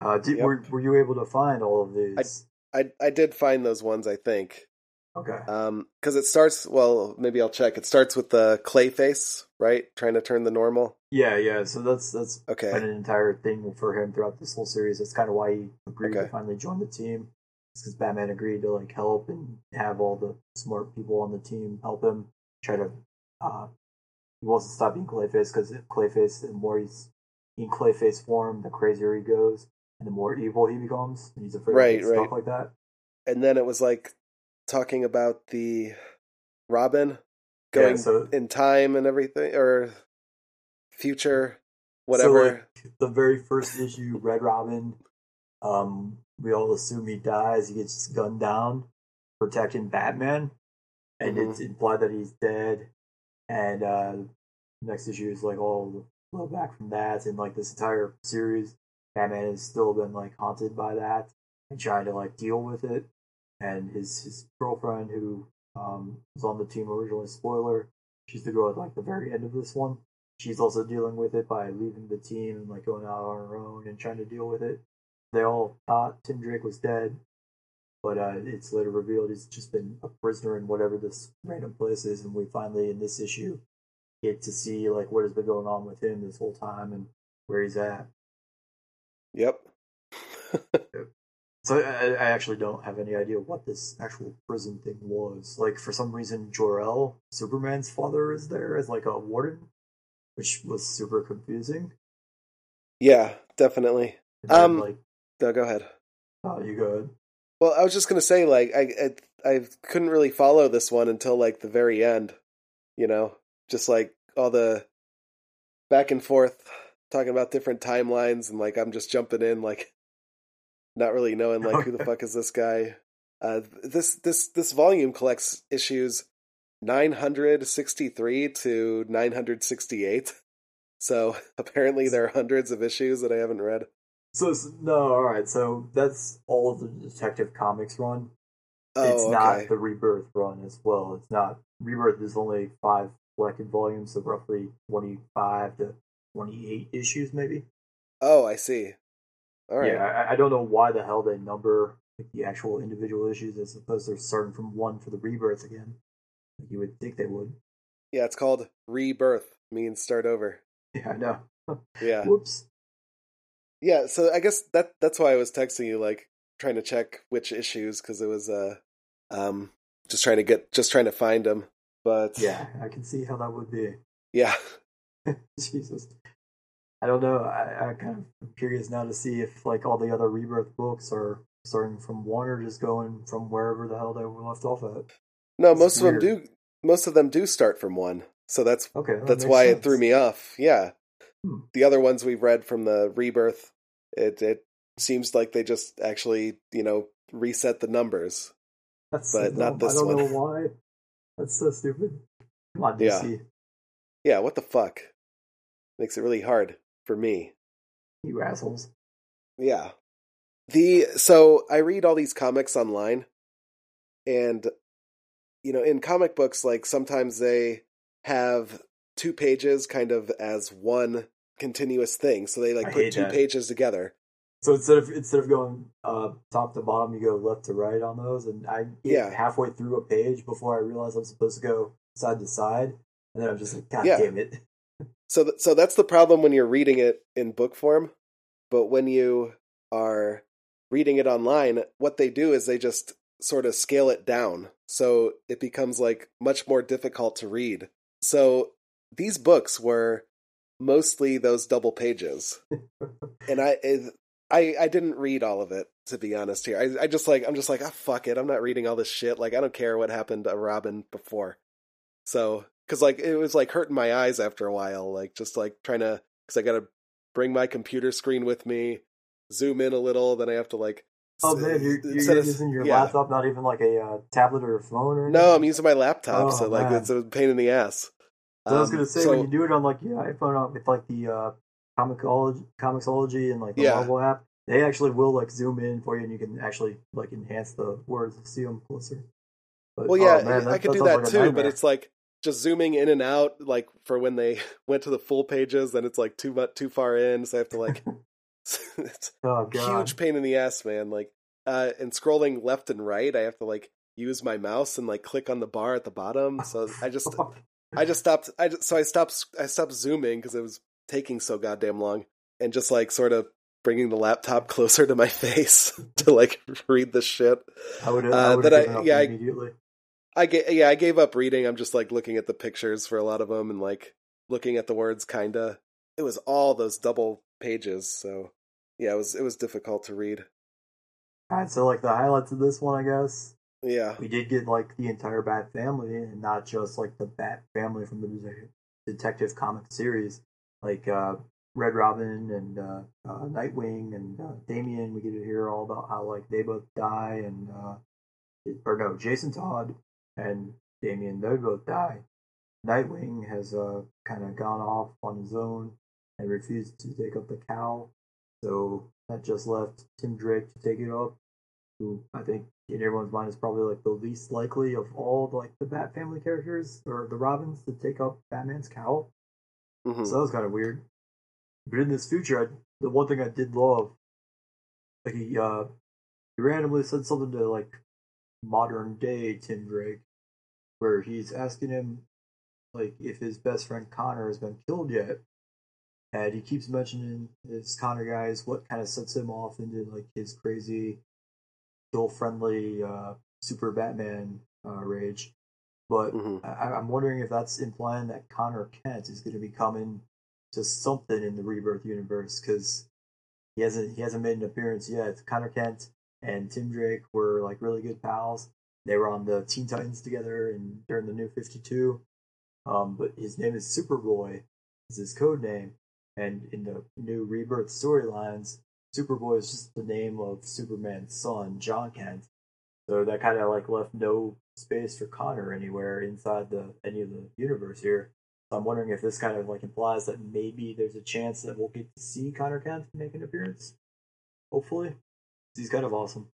Uh, did, Yep. were, were you able to find all of these? I I did find those ones. I think. okay. Um, because it starts. Well, maybe I'll check. It starts with the Clayface, right? Trying to turn the normal. Yeah, yeah. So that's that's Okay. been an entire thing for him throughout this whole series. That's kind of why he agreed Okay. to finally join the team. Because Batman agreed to like help and have all the smart people on the team help him try to. Uh, he wants to stop being Clayface because Clayface, the more he's in Clayface form, the crazier he goes, and the more evil he becomes. He's afraid Right, of stuff right. like that. And then it was like talking about the Robin Yeah, going so in time and everything, or future, whatever. So, like, the very first issue, Red Robin, um, we all assume he dies. He gets gunned down, protecting Batman, and Mhm. it's implied that he's dead. And uh, next issue is like all the flow back from that, and like this entire series, Batman has still been like haunted by that and trying to like deal with it. And his his girlfriend, who um, was on the team originally, spoiler, she's the girl at like the very end of this one she's also dealing with it by leaving the team and like going out on her own and trying to deal with it. They all thought Tim Drake was dead, but uh, it's later revealed he's just been a prisoner in whatever this random place is, and we finally in this issue get to see like what has been going on with him this whole time and where he's at. Yep. So I, I actually don't have any idea what this actual prison thing was. Like for some reason, Jor-El, Superman's father, is there as like a warden, which was super confusing. yeah, definitely. Then, Um, like, No, go ahead. oh, you go ahead. Well, I was just gonna say, like, I, I I couldn't really follow this one until like the very end. You know, just like all the back and forth talking about different timelines, and like I'm just jumping in, like not really knowing like who the fuck is this guy. Uh, this this this volume collects issues 963 to 968. So apparently there are hundreds of issues that I haven't read. So no, all right. So that's all of the Detective Comics run. Oh, it's okay. not the Rebirth run as well. It's not Rebirth is only five collected volumes, so roughly twenty-five to 28 issues, maybe. Oh, I see. All right. Yeah, I, I don't know why the hell they number like, the actual individual issues as opposed to starting from one for the rebirth again. Like you would think they would. Yeah, it's called rebirth. Means start over. Yeah, I know. Yeah. Whoops. Yeah, so I guess that that's why I was texting you, like trying to check which issues because it was uh, um, just trying to get, just trying to find them. But Yeah, I can see how that would be. yeah, Jesus. I don't know. I, I kind of am curious now to see if like all the other rebirth books are starting from one or just going from wherever the hell they were left off at. no, It's most of them do. Most of them do start from one, so that's Okay, that that's why sense. it threw me off. Yeah, Hmm. the other ones we've read from the rebirth, it it seems like they just actually you know reset the numbers. That's so but not dumb. this I don't one. know why. That's so stupid. Come on, Yeah. DC. Yeah, what the fuck? Makes it really hard for me. You assholes. Yeah. The so I read all these comics online and you know, in comic books like sometimes they have two pages kind of as one continuous thing. So they like I put two that. pages together. So instead of instead of going uh, top to bottom, you go left to right on those, and I get Yeah. halfway through a page before I realize I'm supposed to go side to side, and then I'm just like, God Yeah. damn it! So th- so that's the problem when you're reading it in book form, but when you are reading it online, what they do is they just sort of scale it down. So it becomes like much more difficult to read. So these books were mostly those double pages. and I it, I I didn't read all of it to be honest here. I I just like I'm just like, "Ah fuck it. I'm not reading all this shit. Like I don't care what happened to Robin before." So, cuz like it was like hurting my eyes after a while, like just like trying to cuz I got to bring my computer screen with me, zoom in a little, then I have to like Oh man, you're, you're of- using your yeah. laptop, not even like a uh, tablet or a phone or anything. No, I'm using my laptop, Oh, so like man. it's a pain in the ass. So I was Um, gonna say so- when you do it on like the iPhone uh, with like the uh, Comixology, Comixology and like the Yeah. Marvel app, they actually will like zoom in for you, and you can actually like enhance the words to see them closer. But, Well, yeah, oh, man, I could do that like too, but it's like just zooming in and out, like for when they went to the full pages, then it's like too much, too far in, so I have to like. it's oh god, huge pain in the ass, man. Like, uh, and scrolling left and right, I have to like use my mouse and like click on the bar at the bottom. So I just, I just stopped. I just, so I stopped. I stopped zooming because it was taking so goddamn long, and just like sort of bringing the laptop closer to my face to like read the shit. I would, uh, that I- yeah, I- immediately. I ga- yeah, I gave up reading. I'm just like looking at the pictures for a lot of them and like looking at the words. Kinda, it was all those double pages. So yeah, it was it was difficult to read. All right, so like the highlights of this one, I guess Yeah, we did get like the entire Bat family, and not just like the Bat family from the Detective comic series, like uh, Red Robin and uh, uh, Nightwing and uh, Damian. We get to hear all about how like they both die, and uh, or no, Jason Todd and Damian they both die. Nightwing has uh, kind of gone off on his own and refused to take up the cowl, so that just left Tim Drake to take it up who I think in everyone's mind is probably like the least likely of all like the Bat family characters or the Robins to take up Batman's cowl. hmm So that was kind of weird. But in this future, I, the one thing I did love, like he uh, he randomly said something to like modern day Tim Drake, where he's asking him like if his best friend Conner has been killed yet. And he keeps mentioning his Conner guys, what kind of sets him off into like his crazy, friendly uh, super Batman uh, rage. But hmm I, I'm wondering if that's implying that Conner Kent is going to be coming to something in the Rebirth universe because he hasn't he hasn't made an appearance yet. Conner Kent and Tim Drake were like really good pals. They were on the Teen Titans together and during the New Fifty Two. Um, but his name is Superboy, is his code name, and in the new Rebirth storylines, Superboy is just the name of Superman's son, Jon Kent. So that kind of like left no space for Conner anywhere inside the any of the universe here. So I'm wondering if this kind of like implies that maybe there's a chance that we'll get to see Conner Kent make an appearance. Hopefully, he's kind of awesome.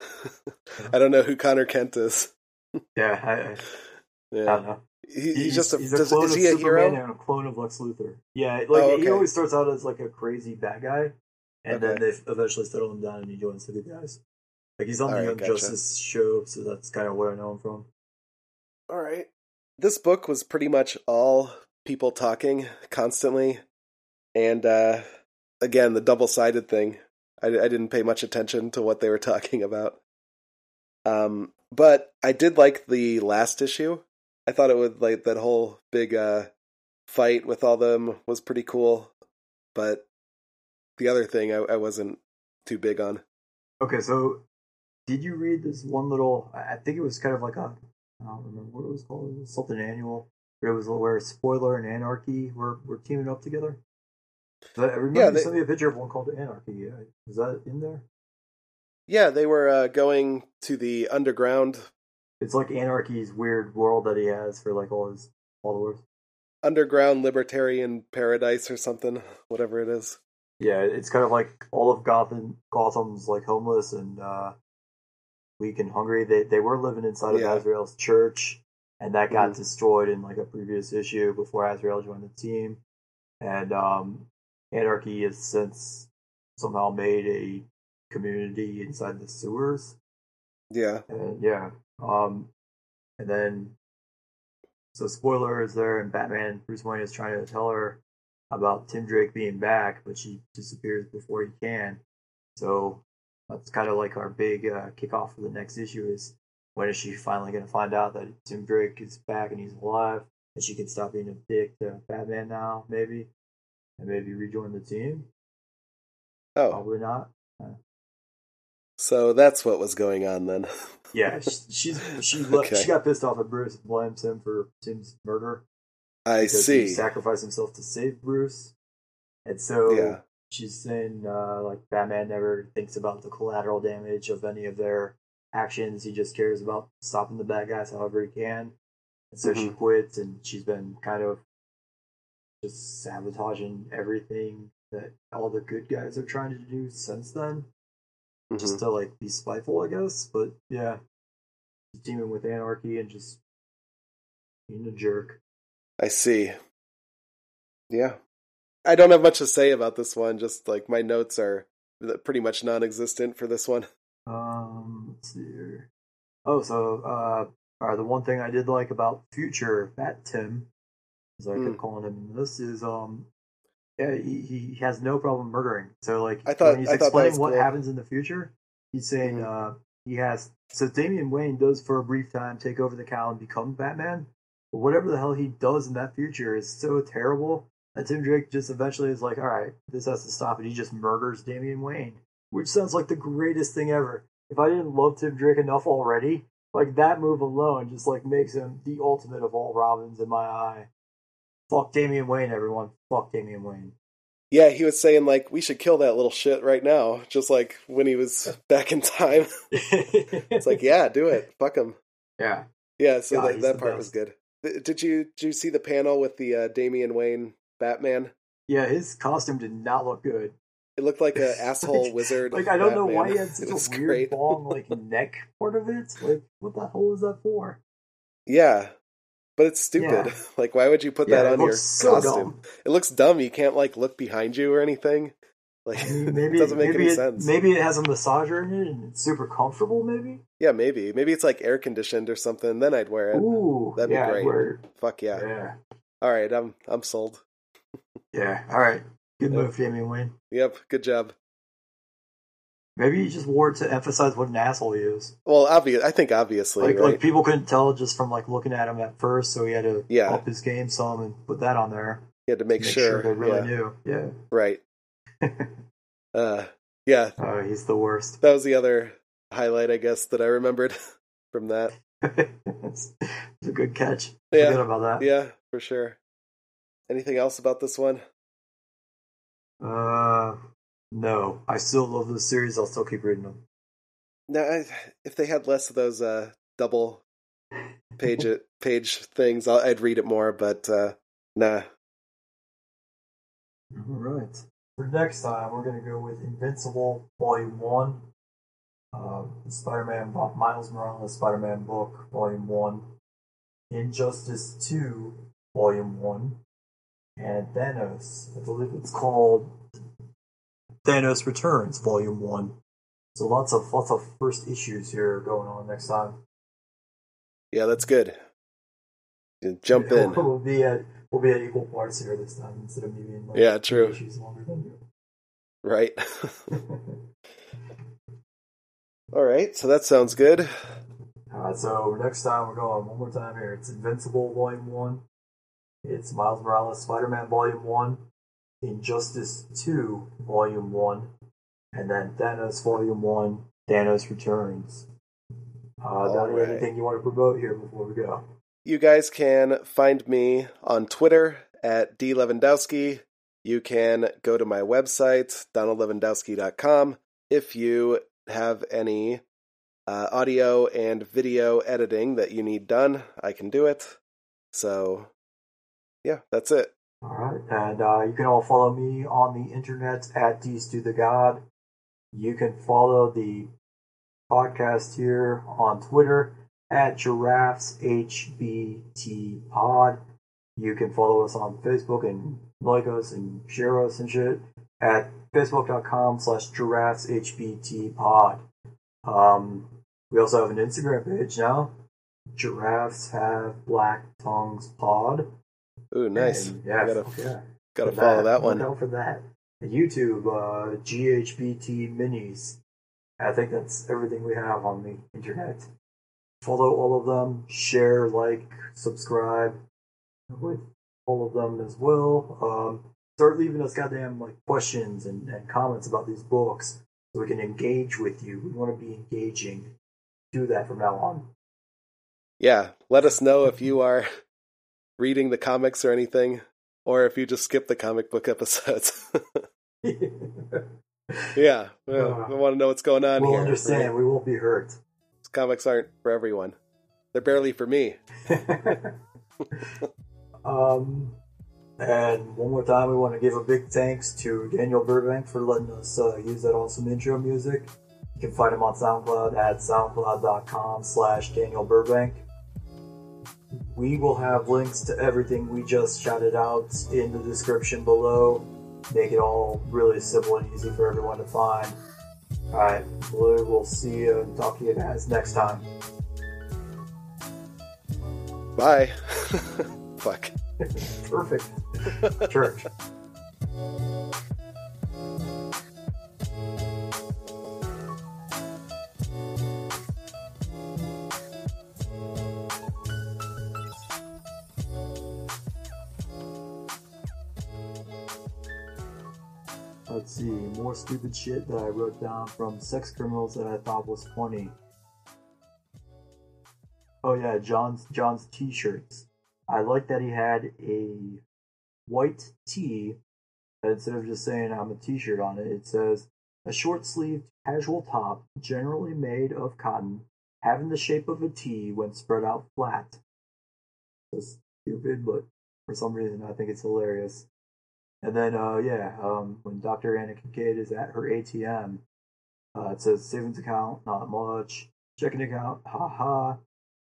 I don't know who Conner Kent is. Yeah, I, I, I Yeah, don't know. He, he's, just a, he's a does, clone is of he a Superman hero? and a clone of Lex Luthor. Yeah, like Oh, he always starts out as like a crazy bad guy, and then they eventually settle him down and he joins the good guys. Like he's on the Alright, Young gotcha. Justice show, so that's kind of where I know him from. All right. This book was pretty much all people talking constantly, and uh, again the double sided thing. I, I didn't pay much attention to what they were talking about. Um, but I did like the last issue. I thought it would like that whole big uh fight with all them was pretty cool, but the other thing I, I wasn't too big on. Okay, so did you read this one little? I think it was kind of like a I don't remember what it was called. It something annual, but it was where Spoiler and Anarchy were were teaming up together. I remember Yeah, you sent me a picture of one called Anarchy. Yeah, is that in there? Yeah, they were uh, going to the underground It's like Anarchy's weird world that he has for like all his followers. underground libertarian paradise or something, whatever it is. Yeah, it's kind of like all of Gotham. Gotham's like homeless and uh, weak and hungry. They they were living inside of Yeah. Azrael's church, and that got Mhm. destroyed in like a previous issue before Azrael joined the team. And um, Anarchy has since somehow made a community inside the sewers. Yeah. And yeah, um, and then so spoiler is there, and Batman Bruce Wayne is trying to tell her about Tim Drake being back, but she disappears before he can. So that's kind of like our big uh, kickoff for the next issue is when is she finally going to find out that Tim Drake is back and he's alive, and she can stop being a dick to Batman now, maybe, and maybe rejoin the team. Oh, Probably not. so that's what was going on then. Yeah, sh- she's she Okay. she got pissed off at Bruce and blames him for Tim's murder. I because he see. sacrificed himself to save Bruce. And so Yeah. she's saying uh, like Batman never thinks about the collateral damage of any of their actions. He just cares about stopping the bad guys however he can. And so she Mhm. quits and she's been kind of just sabotaging everything that all the good guys are trying to do since then. Mhm. Just to like be spiteful, I guess. But yeah. She's teaming with anarchy and just being a jerk. I see. Yeah. I don't have much to say about this one. Just like my notes are pretty much non existent for this one. Um, let's see here. Oh, so uh, uh, the one thing I did like about Future Bat Tim, as I kept Mm. calling him, this is um, yeah, he, he has no problem murdering. So like I thought- when he's I explaining what cool. happens in the future, he's saying Mhm. uh, he has. So Damian Wayne does for a brief time take over the cow and become Batman, but whatever the hell he does in that future is so terrible that Tim Drake just eventually is like, all right, this has to stop, and he just murders Damian Wayne, which sounds like the greatest thing ever. If I didn't love Tim Drake enough already, like that move alone just like makes him the ultimate of all Robins in my eye. Fuck Damian Wayne, everyone. Fuck Damian Wayne. Yeah, he was saying like we should kill that little shit right now, just like when he was back in time. It's like, yeah, do it. Fuck him. yeah. Yeah, so God, that, that part was good. Th- Did you did you see the panel with the uh, Damian Wayne Batman? Yeah, his costume did not look good. It looked like an asshole Like- wizard. Like I don't know why he had such a weird long like neck part of it. Like what the hell was that for? Yeah, but it's stupid. Yeah. like, why would you put Yeah, that on your so costume? dumb. It looks dumb. You can't like look behind you or anything. Like, I mean, it maybe doesn't make maybe any it, sense. maybe it has a massager in it and it's super comfortable. Maybe. Yeah, maybe. Maybe it's like air conditioned or something. Then I'd wear it. Ooh, That'd be yeah, great. word. Fuck yeah. yeah, All right, I'm I'm sold. yeah. All right, good Yep. move, Damian Wayne. Yep, good job. Maybe he just wore it to emphasize what an asshole he is. Well, obvious. I think obviously, Like, right? like people couldn't tell just from like looking at him at first, so he had to Yeah. up his game some and put that on there. He had to make, to sure. they really yeah, knew. Yeah. right. uh, yeah, Oh, he's the worst. that was the other highlight, I guess, that I remembered from that. it's, a good catch. Yeah. Forget about that. Yeah, for sure. Anything else about this one? Uh, no. I still love this series. I'll still keep reading them. No, I, if they had less of those uh, double page page things, I'll, I'd read it more. But uh, nah. All right. For next time, we're going to go with Invincible Volume 1. Uh, Spider Man, Miles Morales Spider Man book, Volume 1. Injustice 2, Volume 1, and Thanos. I believe it's called Thanos Returns, Volume 1. So lots of lots of first issues here going on next time. Yeah, that's good. Jump in. we'll be at we'll be at equal parts here this time instead of me being like yeah, true. issues longer than. Right. All right, so that sounds good. Uh, so next time we're going one more time here. It's Invincible Volume One. It's Miles Morales Spider-Man Volume One, Injustice Two Volume One, and then Thanos Volume One. Thanos Returns. Uh, Donnie, right. anything you want to promote here before we go? You guys can find me on Twitter at dlewandowski. You can go to my website, donaldlewandowski.com. If you have any uh, audio and video editing that you need done, I can do it. So, yeah, that's it. All right, and uh, you can all follow me on the internet at D's to the God. You can follow the podcast here on Twitter at Giraffes HBT Pod. You can follow us on Facebook and like us and share us and shit at facebook.com slash giraffes HBT Pod. Um, we also have an Instagram page now. Giraffes have black tongues pod. Ooh, nice. And, yeah, gotta, yeah. gotta For follow that Look one. out for that. And YouTube, uh, GHBT Minis. I think that's everything we have on the internet. Follow all of them, share, like, subscribe with all of them as well. Um, start leaving us goddamn like questions and, and comments about these books so we can engage with you. We want to be engaging. Do that from now on. Yeah, let us know if you are reading the comics or anything, or if you just skip the comic book episodes. yeah, well, Uh, want to know what's going on we'll here. understand. We won't be hurt. These comics aren't for everyone. They're barely for me. Um, and one more time, we want to give a big thanks to Daniel Burbank for letting us uh, use that awesome intro music. You can find him on SoundCloud at soundcloud.com slash Daniel Burbank. We will have links to everything we just shouted out in the description below. Make it all really simple and easy for everyone to find. Alright, Blue, we will see you and talk to you guys next time. Bye. Fuck. Perfect. Church. Let's see, more stupid shit that I wrote down from sex criminals that I thought was funny. Oh yeah, John's John's t-shirts. I like that he had a white tee that instead of just saying I'm a t-shirt on it, it says a short-sleeved casual top generally made of cotton, having the shape of a T when spread out flat. It's stupid, but for some reason I think it's hilarious. And then, uh, yeah, um, when Dr. Anna Kincaid is at her ATM, uh, it says savings account, not much. Checking account, haha.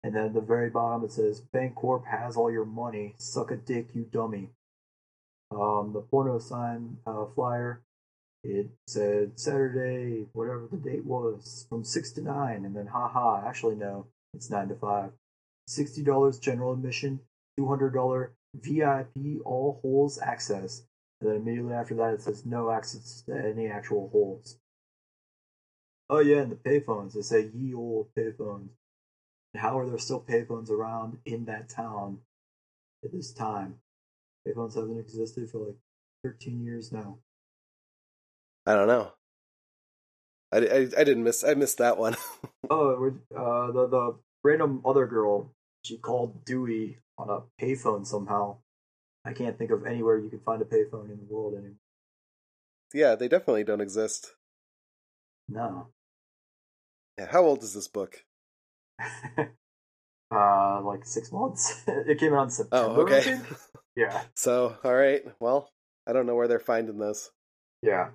And then at the very bottom it says Bancorp has all your money. Suck a dick, you dummy. Um, the porno sign uh, flyer, it said Saturday, whatever the date was, from six to nine, and then haha. Actually, no, it's nine to five. Sixty dollars general admission, two hundred dollar VIP all holes access. And then immediately after that, it says no access to any actual holes. Oh yeah, and the payphones. They say ye old payphones. How are there still payphones around in that town at this time? Payphones haven't existed for like 13 years now. I don't know. I, I, I didn't miss. I missed that one. Oh, uh, the the random other girl, she called Dewey on a payphone somehow. I can't think of anywhere you can find a payphone in the world anymore. yeah, they definitely don't exist. No. Yeah, how old is this book? uh, like six months. it came out in September. Oh, okay. Yeah. so, all right. Well, I don't know where they're finding this. Yeah.